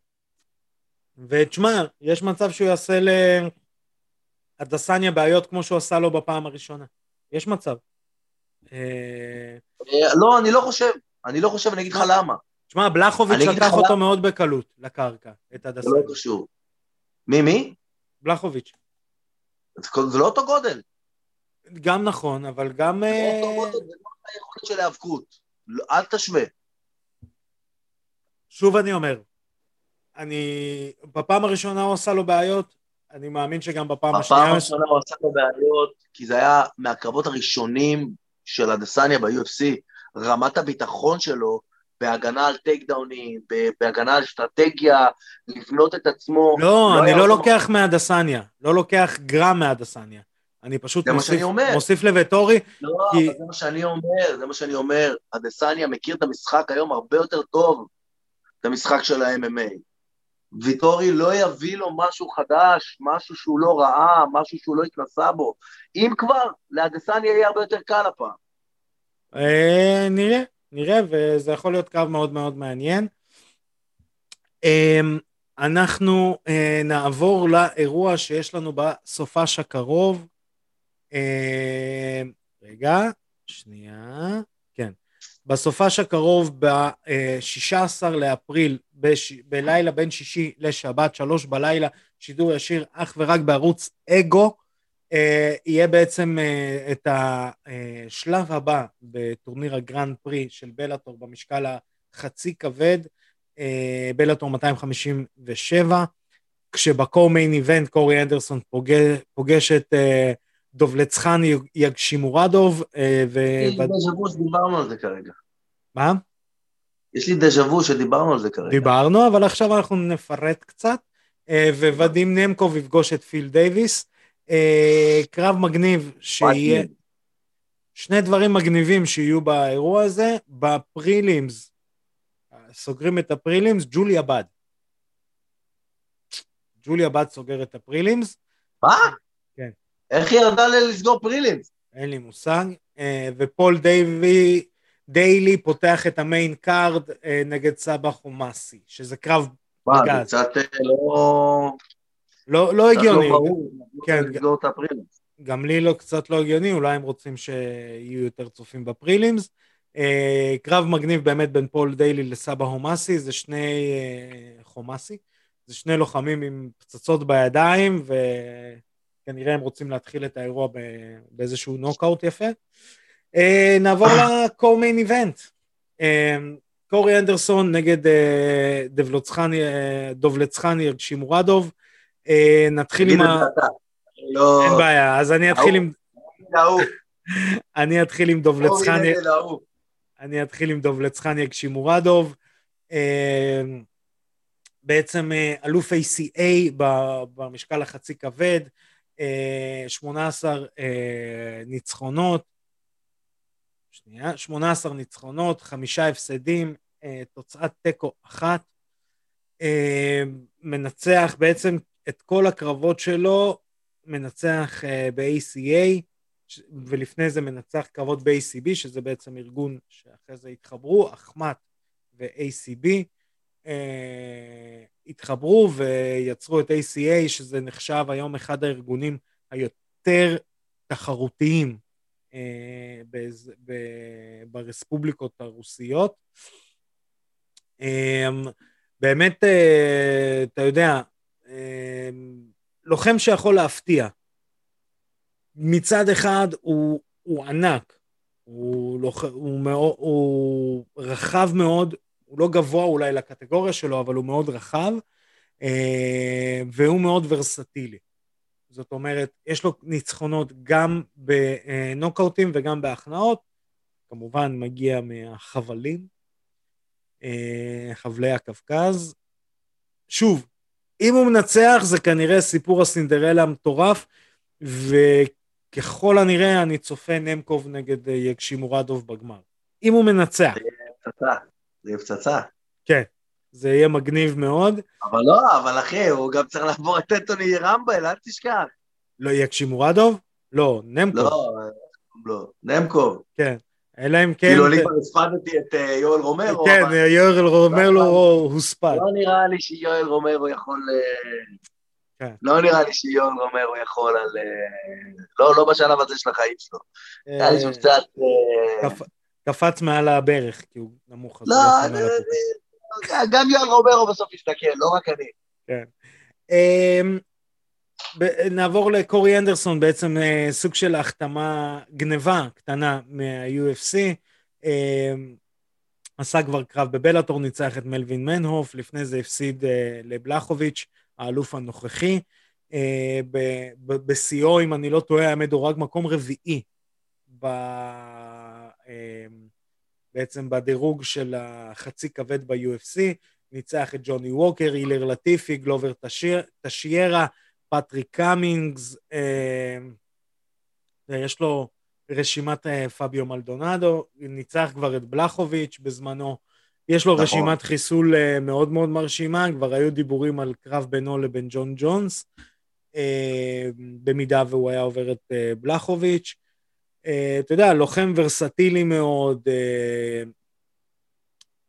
Speaker 1: ותשמע, יש מצב שהוא יעשה לאדסניה בעיות כמו שהוא עשה לו בפעם הראשונה. יש מצב.
Speaker 2: אה, לא, אני לא חושב. אני לא חושב, אני אגיד לך למה.
Speaker 1: תשמע, בלחוביץ' לקח אותו מאוד בקלות לקרקע, את הדסניה.
Speaker 2: זה לא קשור. מי, מי?
Speaker 1: בלחוביץ'.
Speaker 2: זה לא אותו גודל.
Speaker 1: גם נכון, אבל גם... זה
Speaker 2: לא אותו אה, גודל, זה לא היכולת של היאבקות. לא, אל תשווה.
Speaker 1: שוב אני אומר, אני... בפעם הראשונה הוא עשה לו בעיות, אני מאמין שגם בפעם
Speaker 2: בפעם
Speaker 1: השנייה...
Speaker 2: הראשונה הוא עשה לו בעיות, כי זה היה מהקרבות הראשונים של אדסניה ב-UFC, רמת הביטחון שלו בהגנה על טייק דאונים, בהגנה על אסטרטגיה, לבנות את עצמו.
Speaker 1: לא, אני
Speaker 2: היה
Speaker 1: לא לוקח מהדסניה, לא לוקח גרם מהדסניה. אני פשוט מוסיף. מוסיף לווטורי,
Speaker 2: לא,
Speaker 1: כי-
Speaker 2: אבל זה מה שאני אומר, זה מה שאני אומר. אדסניה מכיר את המשחק היום הרבה יותר טוב, את המשחק של ה-MMA. ויטורי לא יביא לו משהו חדש, משהו שהוא לא ראה, משהו שהוא לא התנסה בו. אם כבר, לאדסניה יהיה הרבה יותר קל הפעם.
Speaker 1: אה, נראה, נראה, וזה יכול להיות קרב מאוד מאוד מעניין. אה, אנחנו אה, נעבור לאירוע שיש לנו בסופש הקרוב. אה, רגע, שנייה, כן. בסופש הקרוב, ב-16 לאפריל, בש... בלילה בין שישי לשבת, שלוש בלילה, שידור ישיר אך ורק בערוץ אגו. אה, יהיה בעצם אה, את השלב הבא בטורניר הגרנד פרי של בלאטור במשקל החצי כבד, אה, בלאטור 257, כשבקור מיין איבנט קורי אנדרסון פוגש, פוגש את דובלצחן יגשימורדוב, ו...
Speaker 2: יש לי דז'ה וו שדיברנו על זה כרגע.
Speaker 1: מה?
Speaker 2: יש לי דז'ה וו שדיברנו על זה כרגע.
Speaker 1: דיברנו, אבל עכשיו אנחנו נפרט קצת, ואדים נמקוב יפגוש את פיל דייוויס. אה, קרב מגניב שיהיה. שני דברים מגניבים שיהיו באירוע הזה, ב prelims, סוגרים את ה prelims, ג'וליה באד. ג'וליה באד סוגר את ה prelims,
Speaker 2: מה?
Speaker 1: כן.
Speaker 2: איך היא ירדה לסגור prelims?
Speaker 1: אין לי מושג, אה, ופול דייבי, דיילי פותח את ה main card אה, נגד סבאח חומאסי, שזה קרב
Speaker 2: מה. זה קצת אה, לא...
Speaker 1: לא, לא
Speaker 2: קצת
Speaker 1: הגיוני,
Speaker 2: לא ברור.
Speaker 1: כן.
Speaker 2: לא לסגור את ה prelims.
Speaker 1: גם לי לא קצת לא הגיוני, אולי הם רוצים שיהיו יותר צופים ב prelims. אה, קרב מגניב באמת בין פול דיילי לסבא הומאסי, זה שני אה, חומאסי, זה שני לוחמים עם פצצות בידיים, וכנראה הם רוצים להתחיל את האירוע ב- באיזשהו נוקאוט יפה. אה, נעבור [COUGHS] ל co-main event. אה, קורי אנדרסון נגד אה, אה, דובלצחני שימורדוב. אה, נתחיל עם ה...
Speaker 2: לא...
Speaker 1: אין בעיה, אז אני אתחיל עם. [LAUGHS] אני אתחיל עם
Speaker 2: נגד ההוא.
Speaker 1: אני אתחיל עם דובלצחני יגשימורדוב. אה, בעצם אה, אלוף ACA במשקל החצי כבד, אה, 18 אה, ניצחונות, שנייה, 18 ניצחונות, חמישה הפסדים, תוצאת תיקו אחת. מנצח בעצם את כל הקרבות שלו, מנצח אה, ב-ACA, ולפני זה מנצח קרבות ב-ACB, שזה בעצם ארגון שאחרי זה התחברו, אחמ"ת ו-ACB, אה, התחברו ויצרו את ACA, שזה נחשב היום אחד הארגונים היותר תחרותיים אה, ברספובליקות הרוסיות. באמת, אתה יודע, לוחם שיכול להפתיע. מצד אחד הוא, הוא ענק, הוא, לוח, הוא, מאוד, הוא רחב מאוד, הוא לא גבוה אולי לקטגוריה שלו, אבל הוא מאוד רחב, אה, והוא מאוד ורסטילי. זאת אומרת, יש לו ניצחונות גם בנוקאוטים וגם בהכנעות, כמובן מגיע מהחבלים, אה, חבלי הקווקז. שוב, אם הוא מנצח זה כנראה סיפור הסינדרלה המטורף, וככל הנראה אני צופה נמקוב נגד אה, יגשימורדוב בגמר. אם הוא מנצח,
Speaker 2: פצצה. זה יהיה פצצה.
Speaker 1: כן, זה יהיה מגניב מאוד.
Speaker 2: אבל לא, אבל אחי, הוא גם צריך לעבור את אנטוני רמבל, אל תשכח.
Speaker 1: לא יגשימורדוב? לא, נמקוב,
Speaker 2: לא, לא, נמקוב.
Speaker 1: כן. אלא אם כן...
Speaker 2: כאילו, אני כבר הספדתי את אה, יואל רומרו,
Speaker 1: כן, יואל אומר לו, "או, הוספד.
Speaker 2: לא נראה לי שיואל רומרו יכול... אה,
Speaker 1: כן.
Speaker 2: לא נראה לי שיואל רומרו יכול על... אה, לא, לא בשלב הזה של החיים שלו. נראה לי שהוא קצת...
Speaker 1: קפ- קפץ מעל הברך, כי הוא נמוך.
Speaker 2: לא. אה, גם יואל רומרו בסוף יסתכל, לא רק אני.
Speaker 1: אמ, ב- נעבור לקורי אנדרסון, בעצם אה, סוג של החתמה, גניבה קטנה מה-UFC. אמ, עשה כבר קרב בבלאטור, ניצח את מלווין מנהוף, לפני זה הפסיד אה, לבלחוביץ', האלוף הנוכחי. אה, בשיאו, אם אני לא טועה, היה מדורג מקום רביעי ב... אה, בעצם בדירוג של החצי כבד ב-UFC, ניצח את ג'וני ווקר, אילר לטיפי, גלובר טשיירה, פטריק קאמינגס, אה, יש לו רשימת אה, פביו מלדונדו, ניצח כבר את בלחוביץ' בזמנו, יש לו נכון. רשימת חיסול אה, מאוד מאוד מרשימה, כבר היו דיבורים על קרב בינו לבין ג'ון ג'ונס, אה, במידה והוא היה עובר את אה, בלחוביץ'. אה, אתה יודע, לוחם ורסטילי מאוד, אה,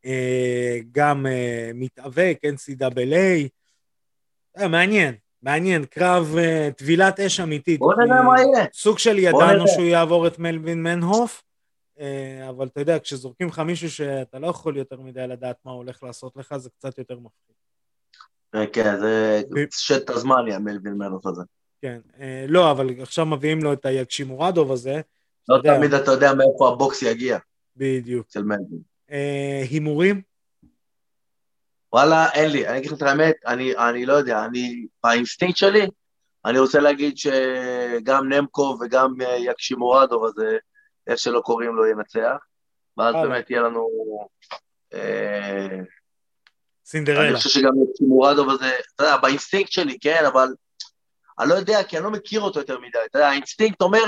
Speaker 1: אה, גם אה, מתאבק, NCAA, אה, מעניין. מעניין, קרב uh, טבילת אש אמיתית.
Speaker 2: בוא נראה מה יהיה.
Speaker 1: סוג של ידענו שהוא יעבור את מלווין מנהוף, uh, אבל אתה יודע, כשזורקים לך מישהו שאתה לא יכול יותר מדי לדעת מה הוא הולך לעשות לך, זה קצת יותר מפחיד.
Speaker 2: אה, כן, זה שט הזמני, המלווין מנהוף הזה.
Speaker 1: כן, אה, לא, אבל עכשיו מביאים לו את היגשימורדוב הזה.
Speaker 2: לא תמיד אתה יודע מאיפה הבוקס יגיע.
Speaker 1: בדיוק.
Speaker 2: של מלווין.
Speaker 1: הימורים?
Speaker 2: וואלה, אין לי, אני אגיד לך את האמת, אני, אני לא יודע, אני, באינסטינקט שלי, אני רוצה להגיד שגם נמקו וגם אה, יקשימורדוב הזה, איך שלא קוראים לו, ינצח, ואז באמת יהיה לנו...
Speaker 1: אה, סינדרלה.
Speaker 2: אני חושב שגם יקשימורדוב הזה, אתה יודע, באינסטינקט שלי, כן, אבל אני לא יודע, כי אני לא מכיר אותו יותר מדי, אתה יודע, האינסטינקט אומר,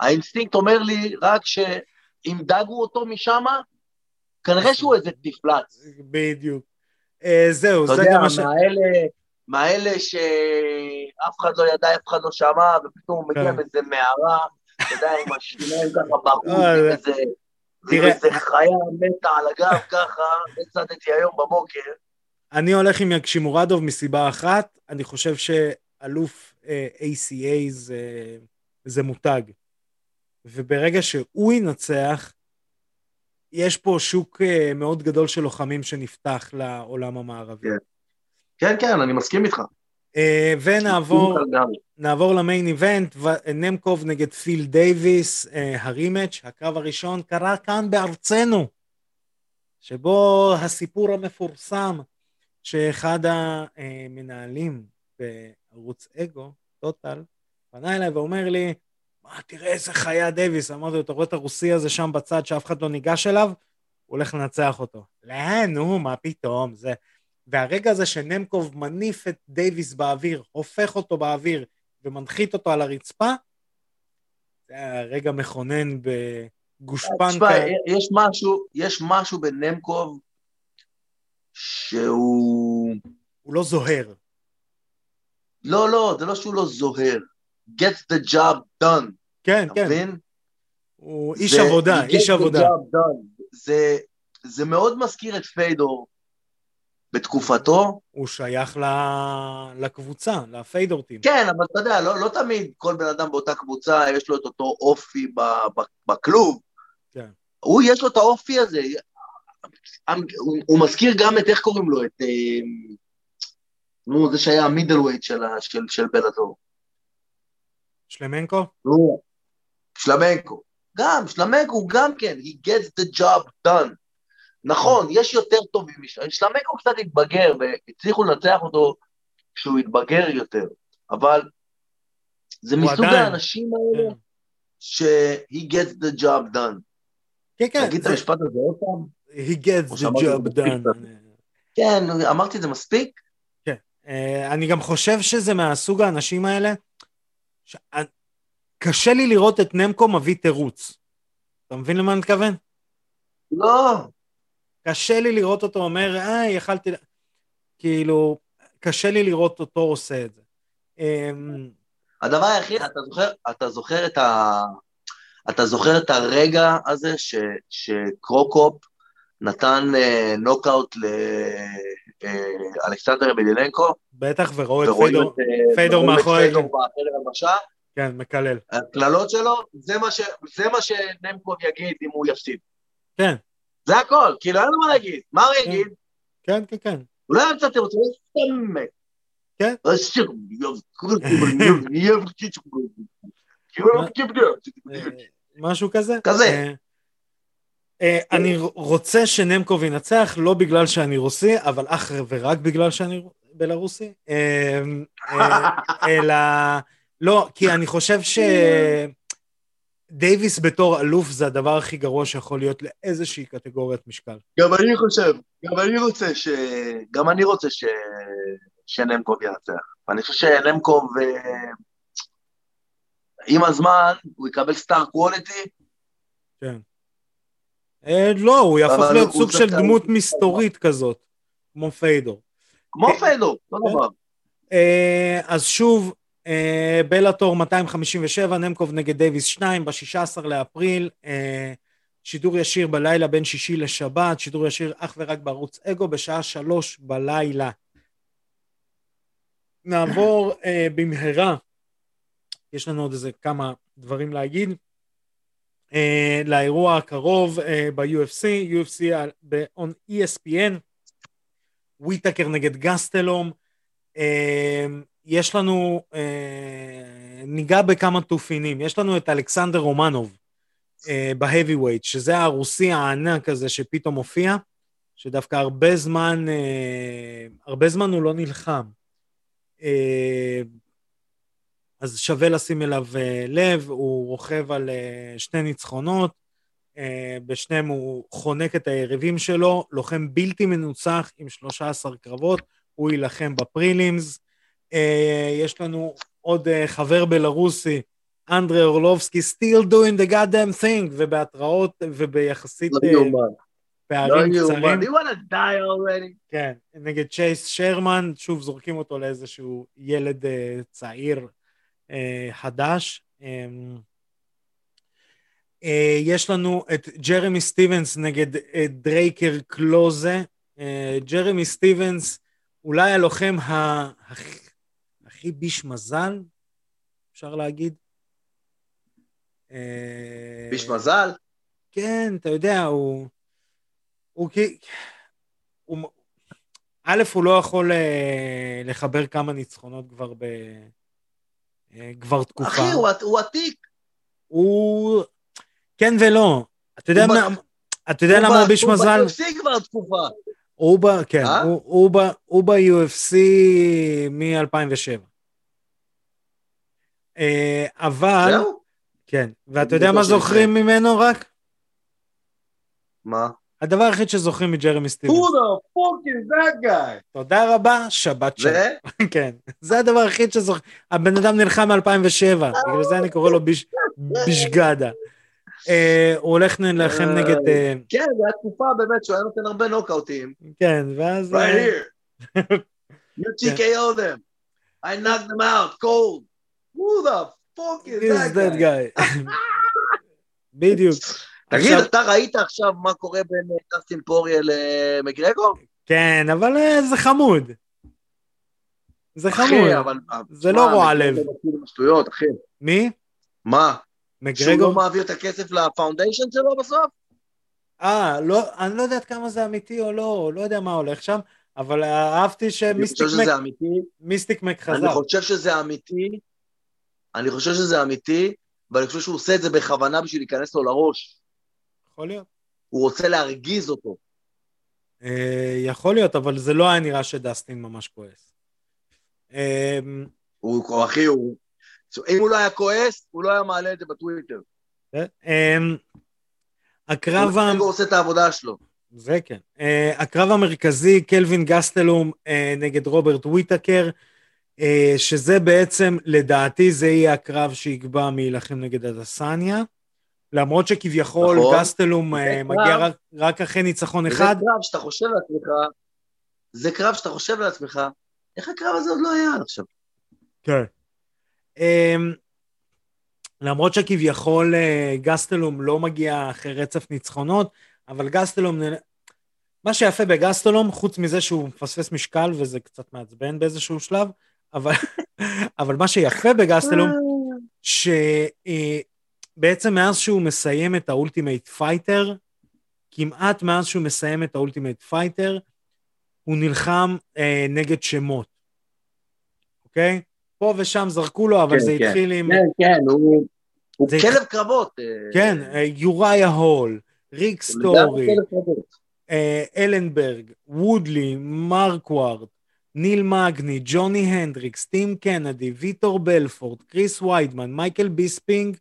Speaker 2: האינסטינקט אומר לי רק שאם דגו אותו משם, כנראה שהוא איזה מפלץ.
Speaker 1: בדיוק. אה, זהו,
Speaker 2: זה גם מה ש... אתה יודע, מהאלה, שאף אחד לא ידע, אף אחד לא שמע, ופתאום הוא מגיע כן. באיזה מערה, אתה יודע, עם השיניים ככה בחוץ, אה, עם איזה חיה מתה על הגב ככה, הצדתי היום בבוקר.
Speaker 1: אני הולך עם יגשימורדוב מסיבה אחת, אני חושב שאלוף אה, ACA זה, זה מותג. וברגע שהוא ינצח, יש פה שוק אה, מאוד גדול של לוחמים שנפתח לעולם המערבי.
Speaker 2: כן, כן, כן אני מסכים איתך.
Speaker 1: Uh, ונעבור נעבור למיין איבנט, נמקוב נגד פיל דייוויס, אה, ה rematch, הקרב הראשון קרה כאן בארצנו, שבו הסיפור המפורסם שאחד המנהלים בערוץ אגו, טוטל, פנה אליי ואומר לי, מה, תראה איזה חיה דייוויס. אמרתי לו, אתה רואה את הרוסי הזה שם בצד שאף אחד לא ניגש אליו? הוא הולך לנצח אותו. לא, נו, מה פתאום, זה... והרגע הזה שנמקוב מניף את דייוויס באוויר, הופך אותו באוויר ומנחית אותו על הרצפה, זה היה רגע מכונן בגושפנקה. תשמע,
Speaker 2: יש משהו, יש משהו בנמקוב שהוא...
Speaker 1: הוא לא זוהר.
Speaker 2: לא, לא, זה לא שהוא לא זוהר. Get the job done.
Speaker 1: כן, כן. מבין? הוא איש עבודה, איש עבודה.
Speaker 2: זה, זה מאוד מזכיר את פיידור בתקופתו.
Speaker 1: הוא שייך ל... לקבוצה, לפיידור טים.
Speaker 2: כן, אבל אתה יודע, לא, לא תמיד כל בן אדם באותה קבוצה יש לו את אותו אופי בכלוב. כן. הוא, יש לו את האופי הזה. הוא, הוא מזכיר גם את, איך קוראים לו? את... אה, נו, זה שהיה המידל ווייט של, של, של בלאדור.
Speaker 1: שלמנקו?
Speaker 2: שלמנקו. גם, שלמנקו גם כן, he gets the job done. נכון, יש יותר טובים משלמנקו. שלמנקו קצת התבגר, והצליחו לנצח אותו כשהוא התבגר יותר, אבל זה מסוג עדיין. האנשים האלה כן. ש-he gets the job done.
Speaker 1: כן, כן.
Speaker 2: תגיד זה... את המשפט הזה עוד פעם.
Speaker 1: he gets the job done.
Speaker 2: כן, אמרתי את זה מספיק?
Speaker 1: כן. אה, אני גם חושב שזה מהסוג האנשים האלה, ש... קשה לי לראות את נמקו מביא תירוץ. אתה מבין למה אני מתכוון?
Speaker 2: לא.
Speaker 1: קשה לי לראות אותו אומר, אה, יכלתי... כאילו, קשה לי לראות אותו עושה את זה. אמ,
Speaker 2: הדבר היחיד, אתה זוכר, אתה זוכר את ה... אתה זוכר את הרגע הזה ש, שקרוקופ נתן אה, נוקאוט לאלכסנדר אה, מדיננקו?
Speaker 1: בטח, וראו את פיידור, אה, פיידור מאחורי... פיידור
Speaker 2: בחדר הלבשה.
Speaker 1: כן, מקלל.
Speaker 2: הקללות שלו, זה מה, ש... זה מה שנמקוב יגיד אם הוא יפסיד.
Speaker 1: כן.
Speaker 2: זה הכל, כאילו אין לו מה להגיד. מה הוא יגיד?
Speaker 1: כן, כן, כן.
Speaker 2: הוא לא ימצא תירוץ, הוא סתמת.
Speaker 1: כן. משהו כזה?
Speaker 2: כזה.
Speaker 1: אני רוצה שנמקוב ינצח, לא בגלל שאני רוסי, אבל אך ורק בגלל שאני בלרוסי, אה, אה, אלא, לא, כי אני חושב שדייוויס בתור אלוף זה הדבר הכי גרוע שיכול להיות לאיזושהי קטגוריית משקל.
Speaker 2: גם אני חושב, גם אני רוצה ש... גם אני רוצה ש... שנמקוב ינצח. ואני חושב שנמקוב, אה, עם הזמן, הוא יקבל סטאר קווליטי.
Speaker 1: כן. אה, לא, הוא יהפוך להיות סוג של. דמות מסתורית כזאת, כמו פיידור.
Speaker 2: כמו פיידור, אותו דבר.
Speaker 1: אה, אז שוב, אה, בלאטור 257, נמקוב נגד דייוויס 2, ב-16 לאפריל, אה, שידור ישיר בלילה בין שישי לשבת, שידור ישיר אך ורק בערוץ אגו בשעה שלוש בלילה. נעבור אה, במהרה, יש לנו עוד איזה כמה דברים להגיד. אה, לאירוע הקרוב אה, ב-UFC, UFC ב-on ESPN, וויטקר נגד גסטלום. אה, יש לנו, אה, ניגע בכמה תופינים, יש לנו את אלכסנדר רומנוב אה, בהאבי ווייט, שזה הרוסי הענק הזה שפתאום הופיע, שדווקא הרבה זמן, אה, הרבה זמן הוא לא נלחם. אה, אז שווה לשים אליו אה, לב, הוא רוכב על אה, שני ניצחונות, אה, בשניהם הוא חונק את היריבים שלו, לוחם בלתי מנוצח עם 13 קרבות, הוא יילחם בפרילימס. יש לנו עוד חבר בלרוסי, אנדרי אורלובסקי, still doing the goddamn thing, ובהתראות וביחסית
Speaker 2: לא יאומן. לא
Speaker 1: פערים קצרים. כן, נגד צ'ייס שרמן, שוב זורקים אותו לאיזשהו ילד צעיר חדש. אה, אה, יש לנו את ג'רמי סטיבנס נגד אה, דראקר קלוזה. אה, ג'רמי סטיבנס, אולי הלוחם הכי- ביש מזל, אפשר להגיד. אה,
Speaker 2: ביש מזל?
Speaker 1: כן, אתה יודע, הוא... הוא. הוא... א', הוא לא יכול אה, לחבר כמה ניצחונות כבר ב... אה, כבר תקופה.
Speaker 2: אחי, הוא- הוא עתיק.
Speaker 1: הוא... כן ולא. אתה יודע מה... אתה יודע למה ביש מזל?
Speaker 2: הוא ב-UFC כבר תקופה.
Speaker 1: הוא ב... כן,
Speaker 2: אה?
Speaker 1: הוא- הוא הוא ב-UFC מ-2007. אבל...
Speaker 2: זהו?
Speaker 1: כן. ואתה יודע מה. זוכרים ממנו רק?
Speaker 2: מה?
Speaker 1: הדבר היחיד שזוכרים מג'רמי סטיבנס.
Speaker 2: Who the fuck is that guy?
Speaker 1: תודה רבה, שבת שלום.
Speaker 2: זה? [LAUGHS]
Speaker 1: כן, זה הדבר היחיד שזוכר. הבן אדם נלחם מ-2007, בגלל זה אני קורא לו ביש, בישגדה. אה, הוא הולך להילחם
Speaker 2: אה,
Speaker 1: נגד... אה,
Speaker 2: כן, זו הייתה תקופה באמת שהוא היה נותן הרבה נוקאוטים.
Speaker 1: כן, ואז...
Speaker 2: Right here. [LAUGHS] You TKO them. I knocked them out cold. Who the fuck is that guy.
Speaker 1: בדיוק. [LAUGHS]
Speaker 2: תגיד,
Speaker 1: עכשיו-
Speaker 2: אתה ראית עכשיו מה קורה בין אה, דסטין פוריה למקגרגור?
Speaker 1: כן, אבל אה, זה חמוד. זה חמוד.
Speaker 2: אחי, אבל...
Speaker 1: זה לא רוע לב.
Speaker 2: עם שטויות, אחי.
Speaker 1: מי?
Speaker 2: מה? שהוא לא? מעביר את הכסף ל foundation שלו בסוף?
Speaker 1: אה, לא, אני לא יודעת כמה זה אמיתי או לא, לא יודע מה הולך שם, אבל אהבתי שמיסטיק מק-. מיסטיק מק
Speaker 2: אני
Speaker 1: חזר.
Speaker 2: חושב שזה אמיתי. אני חושב שזה אמיתי, ואני חושב שהוא עושה את זה בכוונה בשביל להיכנס לו לראש.
Speaker 1: יכול להיות.
Speaker 2: הוא רוצה להרגיז אותו.
Speaker 1: אה, יכול להיות, אבל זה לא היה נראה שדסטין ממש כועס. אה,
Speaker 2: הוא, אחי, הוא... אם הוא לא היה כועס, הוא לא היה מעלה את זה בטוויטר.
Speaker 1: אה, הקרב,
Speaker 2: הוא עושה את העבודה שלו.
Speaker 1: זה כן. הקרב המרכזי, קלווין גסטלום נגד רוברט וויטקר, שזה בעצם, לדעתי, זה יהיה הקרב שיקבע מי יילחם נגד הדסניה. למרות שכביכול
Speaker 2: נכון.
Speaker 1: גסטלום אה,
Speaker 2: זה
Speaker 1: מגיע
Speaker 2: קרב.
Speaker 1: רק, רק אחרי ניצחון אחד.
Speaker 2: קרב שאתה חושב לעצמך, זה קרב שאתה חושב לעצמך, איך הקרב הזה עוד לא היה עד עכשיו?
Speaker 1: כן. Um, למרות שכביכול uh, גסטלום לא מגיע אחרי רצף ניצחונות, אבל גסטלום, מה שיפה בגסטלום, חוץ מזה שהוא מפספס משקל וזה קצת מעצבן באיזשהו שלב, אבל, [LAUGHS] אבל מה שיפה בגסטלום, שבעצם מאז שהוא מסיים את ה Ultimate Fighter, כמעט מאז שהוא מסיים את ה Ultimate Fighter, הוא נלחם אה, נגד שמות, אוקיי? פה ושם זרקו לו, אבל
Speaker 2: כן,
Speaker 1: זה
Speaker 2: כן.
Speaker 1: התחיל עם...
Speaker 2: כן, כן, הוא... הוא
Speaker 1: זה-
Speaker 2: כלב קרבות. אה,
Speaker 1: כן, אה, יוריה הול, ריק
Speaker 2: הוא
Speaker 1: סטורי. אה, אלנברגר, וודלי, מרקווארד, ניל מגני, ג'וני הנדריקס, טים קנדי, ויטור בלפורד, קריס ויידמן, מייקל ביספינג,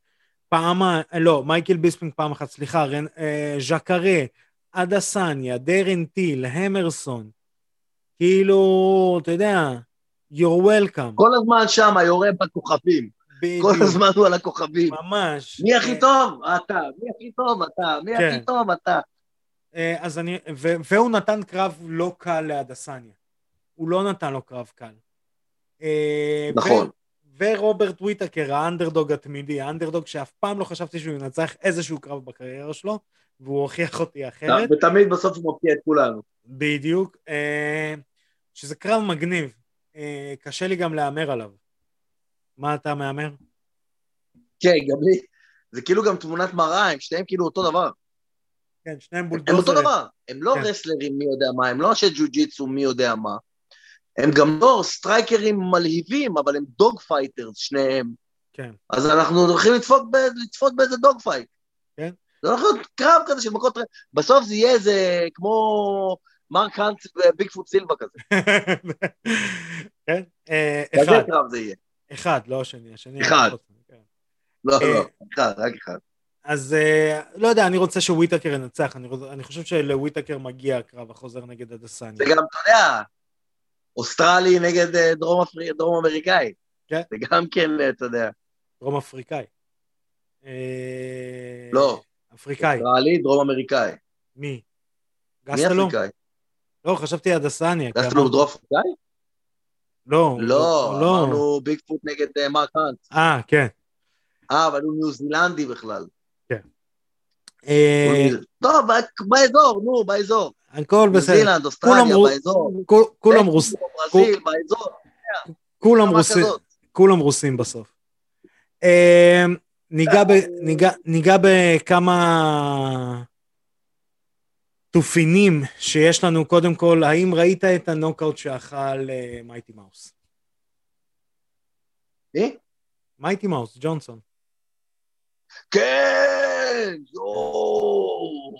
Speaker 1: פעמה, לא, מייקל ביספינג פעם אחת, סליחה, רנ, אה, ז'קרה, אדסניה, דרן טיל, הרמנסון, כאילו, אתה יודע, you're welcome.
Speaker 2: כל הזמן שם, יורה בכוכבים.
Speaker 1: בדיוק.
Speaker 2: כל הזמן הוא על הכוכבים.
Speaker 1: ממש.
Speaker 2: מי הכי
Speaker 1: אה,
Speaker 2: טוב? אתה. מי הכי טוב? אתה. מי
Speaker 1: כן.
Speaker 2: הכי טוב? אתה.
Speaker 1: אה, אז אני, ו, והוא נתן קרב לא קל לאדסניה. הוא לא נתן לו קרב קל. אה,
Speaker 2: נכון.
Speaker 1: ורוברט וויטקר, האנדרדוג התמידי, האנדרדוג שאף פעם לא חשבתי שהוא ינצח איזשהו קרב בקריירה שלו, והוא הוכיח אותי אחרת.
Speaker 2: ותמיד בסוף הוא מפתיע את כולנו.
Speaker 1: בדיוק. אה, שזה קרב מגניב. אה, קשה לי גם להמר עליו. מה אתה מהמר?
Speaker 2: כן, גם לי. זה כאילו גם תמונת מראה, הם שניהם כאילו אותו דבר.
Speaker 1: כן, שניהם
Speaker 2: הם אותו
Speaker 1: בולדוזרים.
Speaker 2: דבר. הם לא
Speaker 1: כן.
Speaker 2: רסלרים מי יודע מה, הם לא אנשי ג'ו-ג'יצו מי יודע מה. הם גם לא סטרייקרים מלהיבים, אבל הם dogfighters, שניהם.
Speaker 1: כן.
Speaker 2: אז אנחנו הולכים לצפות, ב, לצפות באיזה dogfight.
Speaker 1: כן.
Speaker 2: זה הולך להיות קרב כזה של מכות... בסוף זה יהיה איזה כמו מרק האנט וביגפוט סילבה כזה. [LAUGHS]
Speaker 1: כן? אה, אחד,
Speaker 2: קרב זה יהיה.
Speaker 1: אחד, לא השני, השני...
Speaker 2: אחד.
Speaker 1: כן.
Speaker 2: לא,
Speaker 1: אה,
Speaker 2: לא, אחד, רק אחד.
Speaker 1: אז אה, לא יודע, אני רוצה שוויטקר ינצח, אני, אני חושב שלוויטקר מגיע הקרב החוזר נגד אדסניה.
Speaker 2: זה גם, אתה יודע, אוסטרלי נגד אה, דרום, אפרי, דרום אמריקאי.
Speaker 1: כן.
Speaker 2: זה גם כן, אה, אתה יודע.
Speaker 1: דרום אפריקאי. אה,
Speaker 2: לא.
Speaker 1: אפריקאי.
Speaker 2: אוסטרלי, דרום אמריקאי.
Speaker 1: מי?
Speaker 2: מי
Speaker 1: גסטלו?
Speaker 2: אפריקאי?
Speaker 1: לא, חשבתי אדסניה. כי
Speaker 2: גסטלו הוא
Speaker 1: אמרת-
Speaker 2: דרום אפריקאי?
Speaker 1: לא,
Speaker 2: לא,
Speaker 1: לא.
Speaker 2: אמרנו ביגפוט נגד מרק האנט.
Speaker 1: אה, כן.
Speaker 2: אה, אבל הוא ניו זילנדי בכלל.
Speaker 1: אה,
Speaker 2: טוב, באזור, נו, באזור.
Speaker 1: הכל
Speaker 2: ניו
Speaker 1: בסדר.
Speaker 2: זילנד, אוסטרליה, באזור.
Speaker 1: כול- כולם
Speaker 2: ברזיל, באזור.
Speaker 1: רוסים. כולם רוסים בסוף. אה, ניגע ב- ניגע- בכמה טופיקים שיש לנו. קודם כל, האם ראית את הנוקאוט שאכל אה, מייטי מאוס?
Speaker 2: מי?
Speaker 1: מייטי מאוס, ג'ונסון.
Speaker 2: כן! יואו!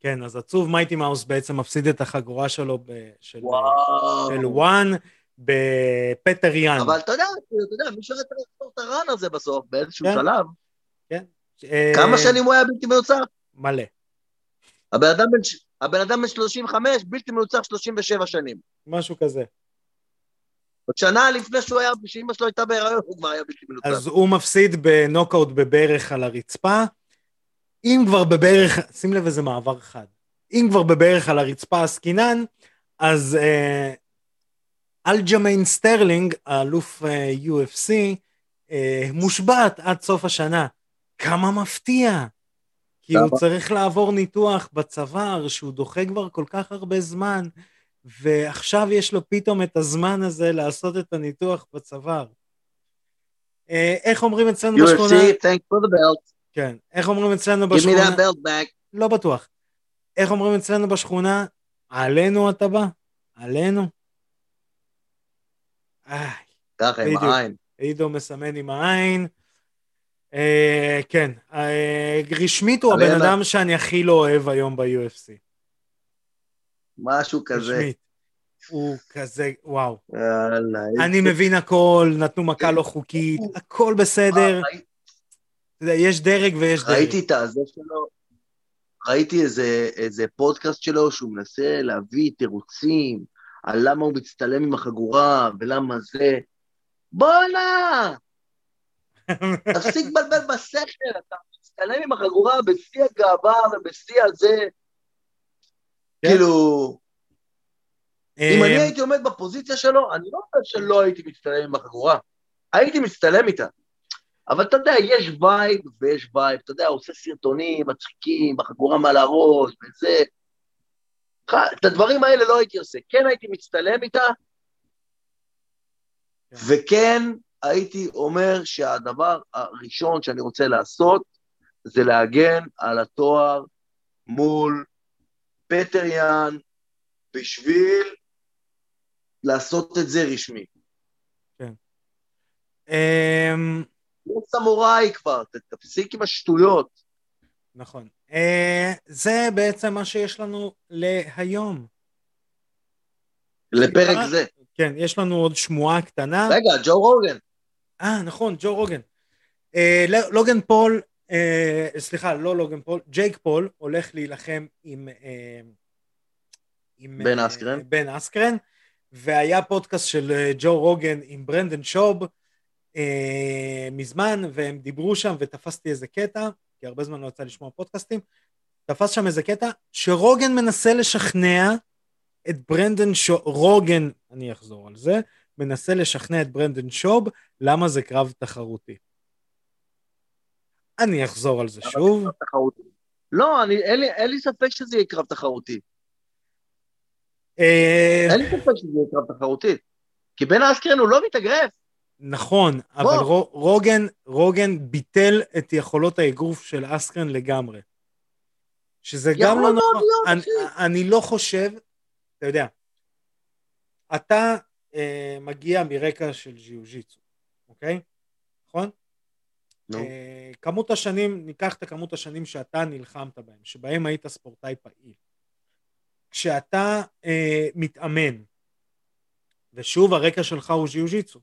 Speaker 1: כן, אז עצוב מייטי מאוס בעצם מפסיד את החגורה שלו ב- של. של וואן בפטר יאן.
Speaker 2: אבל אתה יודע, אתה יודע, מישהו היה צריך לעשות את הרן הזה בסוף, באיזשהו
Speaker 1: כן.
Speaker 2: שלב.
Speaker 1: אה,
Speaker 2: כמה שנים הוא היה בלתי מנוצח?
Speaker 1: מלא.
Speaker 2: הבן אדם בן ש- הבן אדם בן 35, בלתי מנוצח 37 שנים.
Speaker 1: משהו כזה.
Speaker 2: עוד שנה לפני שהוא היה, שאימא שלו הייתה בהיריון, הוא כבר היה בלתי מנוצח.
Speaker 1: אז הוא מפסיד בנוקאוט בברך על הרצפה. אם כבר בברך, שים לב איזה מעבר חד. אם כבר בברך על הרצפה עסקינן, אז אה, אלג'מיין סטרלינג, האלוף אה, UFC, אה, מושבת עד סוף השנה. כמה מפתיע. כי הוא? צריך לעבור ניתוח בצוואר שהוא דוחה כבר כל כך הרבה זמן, ועכשיו יש לו פתאום את הזמן הזה לעשות את הניתוח בצוואר. אה, איך אומרים אצלנו בשכונה?
Speaker 2: UFC, thank for the belt,
Speaker 1: כן. איך אומרים אצלנו
Speaker 2: give me
Speaker 1: בשכונה?
Speaker 2: that belt back.
Speaker 1: לא בטוח. איך אומרים אצלנו בשכונה? עלינו אתה בא? עלינו?
Speaker 2: ככה, עם. העין.
Speaker 1: עידו מסמן עם העין. אה, כן, אה, רשמית הוא. הבן אדם שאני הכי לא אוהב היום ב-UFC.
Speaker 2: משהו כזה.
Speaker 1: רשמית. הוא כזה, וואו. אני מבין הכל, נתנו מכה לא חוקית, הכל בסדר. יודע, יש דרג ויש דרג.
Speaker 2: ראיתי את הזה שלו, ראיתי איזה, איזה פודקאסט שלו שהוא מנסה להביא תירוצים על למה הוא מצטלם עם החגורה ולמה זה. בואנה! [LAUGHS] תפסיק לבלבל בשכל, אתה מצטלם עם החגורה בשיא הגאווה ובשיא הזה.
Speaker 1: כן.
Speaker 2: כאילו, אם
Speaker 1: אה,
Speaker 2: אני הייתי עומד בפוזיציה שלו, אני לא אומר שלא הייתי מצטלם עם החגורה. הייתי מצטלם איתה. אבל אתה יודע, יש vibe ויש vibe. אתה יודע, הוא עושה סרטונים מצחיקים, החגורה מעל הראש וזה. את הדברים האלה לא הייתי עושה. כן הייתי מצטלם איתה,
Speaker 1: כן.
Speaker 2: וכן הייתי אומר שהדבר הראשון שאני רוצה לעשות זה להגן על התואר מול פטר יאן בשביל לעשות את זה רשמי.
Speaker 1: אמ,
Speaker 2: הוא סמוראי כבר, תפסיק עם השטויות.
Speaker 1: נכון. אה, זה בעצם מה שיש לנו להיום.
Speaker 2: לפרק
Speaker 1: סליחה?
Speaker 2: זה.
Speaker 1: כן, יש לנו עוד שמועה קטנה.
Speaker 2: רגע, ג'ו רוגן.
Speaker 1: אה, נכון, ג'ו רוגן. אה, ל- לוגן פול, אה, סליחה, לא לוגן פול, ג'ייק פול הולך להילחם עם... אה, עם
Speaker 2: בן
Speaker 1: אה,
Speaker 2: אסקרן.
Speaker 1: בן אסקרן, והיה פודקאסט של אה, ג'ו רוגן עם ברנדן שוב אה, מזמן, והם דיברו שם ותפסתי איזה קטע, כי הרבה זמן לא יצא לשמוע פודקאסטים, תפס שם איזה קטע שרוגן מנסה לשכנע את ברנדן שוב, רוגן, אני אחזור על זה, מנסה לשכנע את ברנדן שוב למה זה קרב תחרותי. אני אחזור על זה שוב.
Speaker 2: לא, אני, אין, לי, אין לי ספק שזה יהיה קרב תחרותי.
Speaker 1: אה,
Speaker 2: אין לי ספק שזה יהיה קרב תחרותי. כי בן אסקרן הוא לא מתאגרף.
Speaker 1: נכון, אבל רו- רוגן, רוגן ביטל את יכולות האגרוף של אסקרן לגמרי. שזה גם לא נכון. אני. אני לא חושב, אתה יודע, אתה אה, מגיע מרקע של ג'יוג'יצו, אוקיי? נכון?
Speaker 2: נו.
Speaker 1: אה, כמות השנים, ניקח את הכמות השנים שאתה נלחמת בהם, שבהם היית ספורטאי פעיל. כשאתה אה, מתאמן, ושוב הרקע שלך הוא ג'יוג'יצו,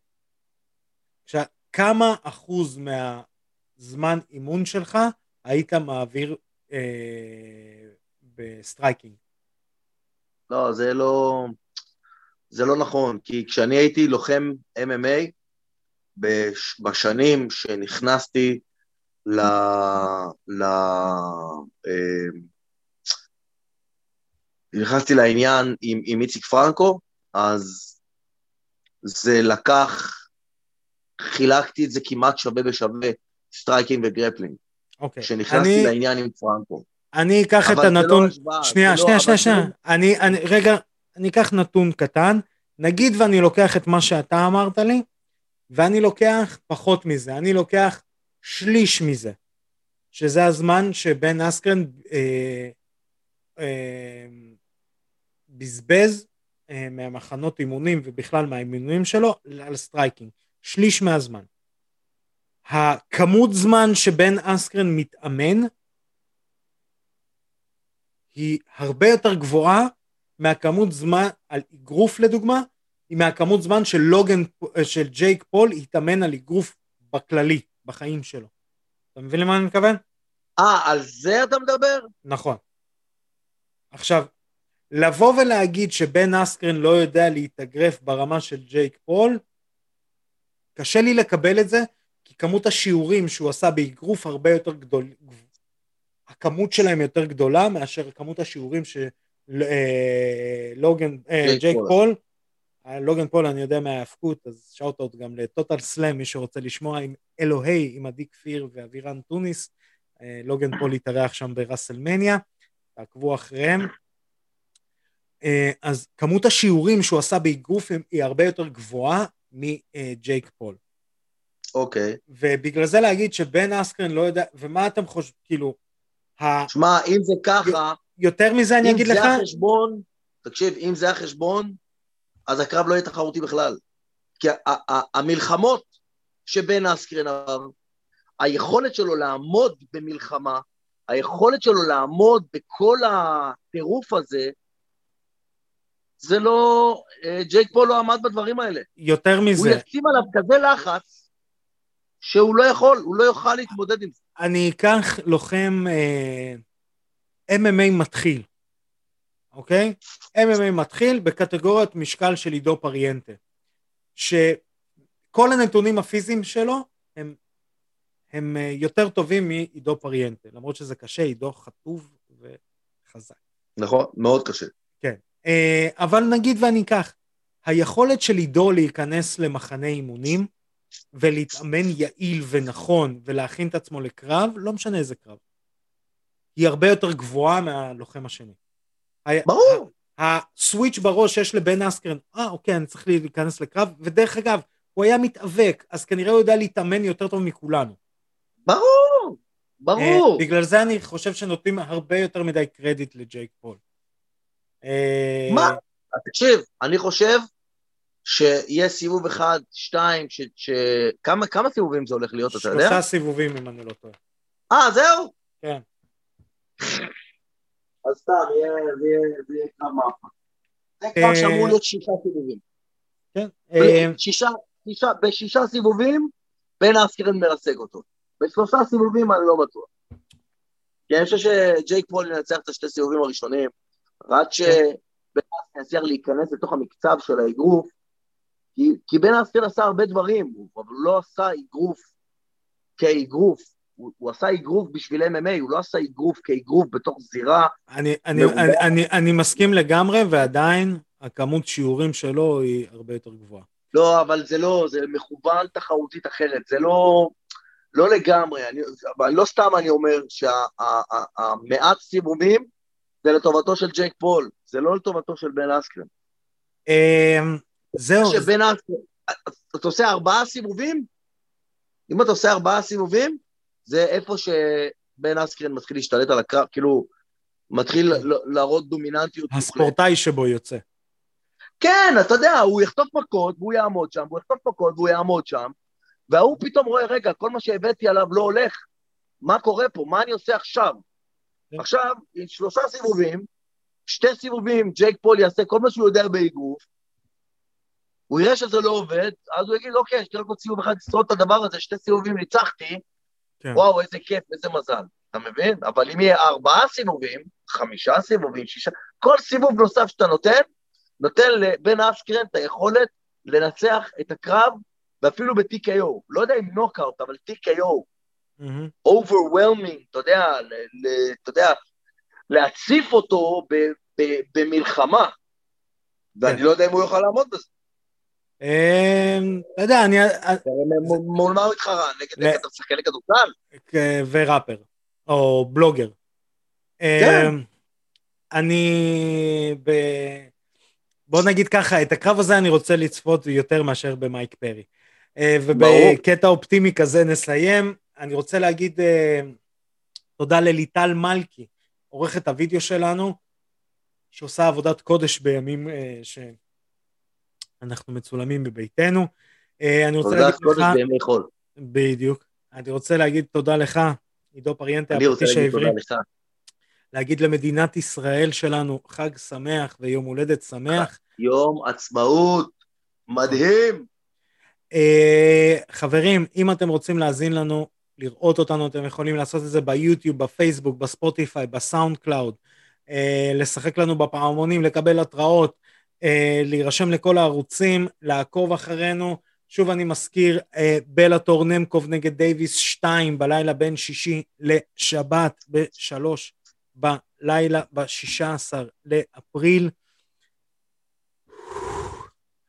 Speaker 1: כשה- כמה אחוז מהזמן אימון שלך היית מעביר אה, ב striking?
Speaker 2: לא, זה לא... זה לא נכון, כי כשאני הייתי לוחם MMA, בשנים שנכנסתי ל... ל... אה, נכנסתי לעניין עם, עם איציק פרנקו, אז זה לקח, חילקתי את זה כמעט שווה בשווה, striking ו grappling,
Speaker 1: אוקיי.
Speaker 2: כשנכנסתי
Speaker 1: אני,
Speaker 2: לעניין עם פרנקו.
Speaker 1: אני אקח את
Speaker 2: לא
Speaker 1: הנתון...
Speaker 2: השוואה,
Speaker 1: שנייה,
Speaker 2: לא-
Speaker 1: שנייה, שנייה, שנייה.
Speaker 2: לא-
Speaker 1: אני, אני, רגע, אני אקח נתון קטן. נגיד ואני לוקח את מה שאתה אמרת לי, ואני לוקח פחות מזה. אני לוקח שליש מזה. שזה הזמן שבן אסקרן אה, אה, בזבז אה, מהמחנות אימונים ובכלל מהאימונים שלו על striking. שליש מהזמן. הכמות זמן שבן אסקרן מתאמן היא הרבה יותר גבוהה מהכמות זמן על אגרוף לדוגמה, היא מהכמות זמן של לוגן, של ג'ייק פול התאמן על אגרוף בכללי, בחיים שלו. אתה מבין למה אני מתכוון?
Speaker 2: אה, על זה אתה מדבר?
Speaker 1: נכון. עכשיו, לבוא ולהגיד שבן אסקרן לא יודע להתאגרף ברמה של ג'ייק פול, קשה לי לקבל את זה, כי כמות השיעורים שהוא עשה באגרוף הרבה יותר גדול, הכמות שלהם יותר גדולה מאשר כמות השיעורים שלוגן,
Speaker 2: ג'ייק
Speaker 1: ג'ייק
Speaker 2: פול.
Speaker 1: אה, לוגן פול אני יודע מההאבקות, אז shout out גם לטוטל סלאם, מי שרוצה לשמוע עם אלוהי, עם עדי כפיר ואבירן טוניס, אה, לוגן פול התארח שם בראסלמניה, תעקבו אחריהם. אה, אז כמות השיעורים שהוא עשה באגרוף היא הרבה יותר גבוהה מג'ייק פול.
Speaker 2: אוקיי.
Speaker 1: ובגלל זה להגיד שבן אסקרן לא יודע, ומה אתם חושבים, כאילו, ה-
Speaker 2: שמע, אם זה ככה,
Speaker 1: יותר מזה אני
Speaker 2: אם
Speaker 1: אגיד
Speaker 2: זה
Speaker 1: לך,
Speaker 2: החשבון, תקשיב, אם זה החשבון, אז הקרב לא יהיה תחרותי בכלל. כי המלחמות שבן אסקרן עבר, היכולת שלו לעמוד במלחמה, היכולת שלו לעמוד בכל הטירוף הזה, זה לא... אה, ג'ייק פול לא עמד בדברים האלה.
Speaker 1: יותר
Speaker 2: הוא
Speaker 1: מזה,
Speaker 2: ישים עליו כזה לחץ, שהוא לא יכול, הוא לא יוכל להתמודד עם זה.
Speaker 1: אני אקח לוחם אה, MMA מתחיל, אוקיי? MMA מתחיל בקטגוריית משקל של עידו פריאנטה, שכל הנתונים הפיזיים שלו הם, הם אה, יותר טובים מעידו פריאנטה, למרות שזה קשה, עידו חטוב וחזק.
Speaker 2: נכון, מאוד קשה.
Speaker 1: אה, אבל נגיד ואני אקח, היכולת של עידו להיכנס למחנה אימונים ולהתאמן יעיל ונכון ולהכין את עצמו לקרב, לא משנה איזה קרב, היא הרבה יותר גבוהה מהלוחם השני.
Speaker 2: ברור.
Speaker 1: הסוויץ' בראש שיש לבן אסקרן, אה אוקיי, אני צריך להיכנס לקרב, ודרך אגב, הוא היה מתאבק, אז כנראה הוא יודע להתאמן יותר טוב מכולנו.
Speaker 2: ברור, ברור.
Speaker 1: אה, בגלל זה אני חושב שנותנים הרבה יותר מדי קרדיט לג'ייק פול. אה,
Speaker 2: מה? תקשיב, אני חושב שיהיה סיבוב אחד, שתיים, ש... ש... כמה, כמה סיבובים זה הולך להיות, אתה יודע?
Speaker 1: שלושה סיבובים אם אני לא טועה.
Speaker 2: אה, זהו?
Speaker 1: כן.
Speaker 2: אז סתם, יהיה, זה יהיה, קרב מאפה. זה כבר שאמור להיות שישה סיבובים.
Speaker 1: כן.
Speaker 2: שישה, בשישה סיבובים, בן אסקרן מרסק אותו. בשלושה סיבובים אני לא בטוח. כי אני חושב שג'ייק פול ינצח את השתי סיבובים הראשונים, רק שבן אסקרן יצליח להיכנס לתוך המקצב של האגרוף, כי בן אסקרן עשה הרבה דברים, אבל הוא לא עשה אגרוף כאגרוף. הוא, הוא עשה אגרוף בשביל MMA, הוא לא עשה אגרוף כאגרוף בתוך זירה.
Speaker 1: אני, אני, אני, אני, אני מסכים לגמרי, ועדיין הכמות שיעורים שלו היא הרבה יותר גבוהה.
Speaker 2: לא, אבל זה לא, זה מכוון תחרותית אחרת, זה לא, לא לגמרי, אני, אבל לא סתם אני אומר שהמעט סיבובים זה לטובתו של ג'ייק פול, זה לא לטובתו של בן אסקרן.
Speaker 1: אמ, זהו.
Speaker 2: שבן אסקרן, אתה עושה ארבעה סיבובים? אם אתה עושה ארבעה סיבובים, זה איפה שבן אסקרן מתחיל להשתלט על הקרב, כאילו, מתחיל להראות דומיננטיות.
Speaker 1: הספורטאי שבו יוצא.
Speaker 2: כן, אתה יודע, הוא יחטוף מכות והוא יעמוד שם, הוא יחטוף מכות והוא יעמוד שם, וההוא פתאום רואה, רגע, כל מה שהבאתי עליו לא הולך, מה קורה פה? מה אני עושה עכשיו? כן. עכשיו, עם שלושה סיבובים, שתי סיבובים, ג'ייק פול יעשה כל מה שהוא יודע באגרוף, הוא יראה שזה לא עובד, אז הוא יגיד, אוקיי, יש לי רק עוד סיבוב אחד לשרוד את הדבר הזה, שתי סיבובים ניצחתי, כן. וואו, איזה כיף, איזה מזל, אתה מבין? אבל אם יהיה ארבעה סיבובים, חמישה סיבובים, שישה, כל סיבוב נוסף שאתה נותן, נותן לבן אסקרן את היכולת לנצח את הקרב, ואפילו ב-TKO. לא יודע אם נוקאוט, אבל TKO. overwhelming, אתה יודע, אתה יודע, להציף אותו במלחמה. ואני כן. לא יודע אם הוא יוכל לעמוד בזה.
Speaker 1: אמ, אתה יודע, אני...
Speaker 2: מול מה הוא התחרה? נגד שחקני כדורסל?
Speaker 1: וראפר, או בלוגר. כן. אמ, אני... בוא נגיד ככה, את הקרב הזה אני רוצה לצפות יותר מאשר במייק פרי. אה, ובקטע אופטימי כזה נסיים. אני רוצה להגיד אה, תודה לליטל מלכי, עורכת הוידאו שלנו, שעושה עבודת קודש בימים אה, שאנחנו מצולמים בביתנו. אני רוצה להגיד לך...
Speaker 2: עבודת קודש בימי חול.
Speaker 1: בדיוק. אני רוצה להגיד תודה לך, עידו פריאנטה,
Speaker 2: הפטיש העברי.
Speaker 1: להגיד למדינת ישראל שלנו חג שמח ויום הולדת שמח.
Speaker 2: יום עצמאות, מדהים.
Speaker 1: Uh, חברים, אם אתם רוצים להאזין לנו, לראות אותנו, אתם יכולים לעשות את זה ביוטיוב, בפייסבוק, בספוטיפיי, בסאונד קלאוד, אה, לשחק לנו בפעמונים, לקבל התראות, להירשם לכל הערוצים, לעקוב אחרינו. שוב אני מזכיר, אה, בלאטור נמקוב נגד דייוויס 2 בלילה בין שישי לשבת בשלוש בלילה ב-16 לאפריל.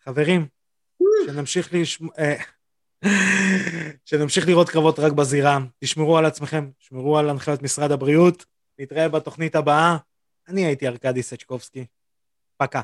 Speaker 1: חברים, שנמשיך לשמוע... אה, שנמשיך לראות קרבות רק בזירה. תשמרו על עצמכם, תשמרו על הנחיות משרד הבריאות. נתראה בתוכנית הבאה. אני הייתי ארכדי סצ'קובסקי. פקה.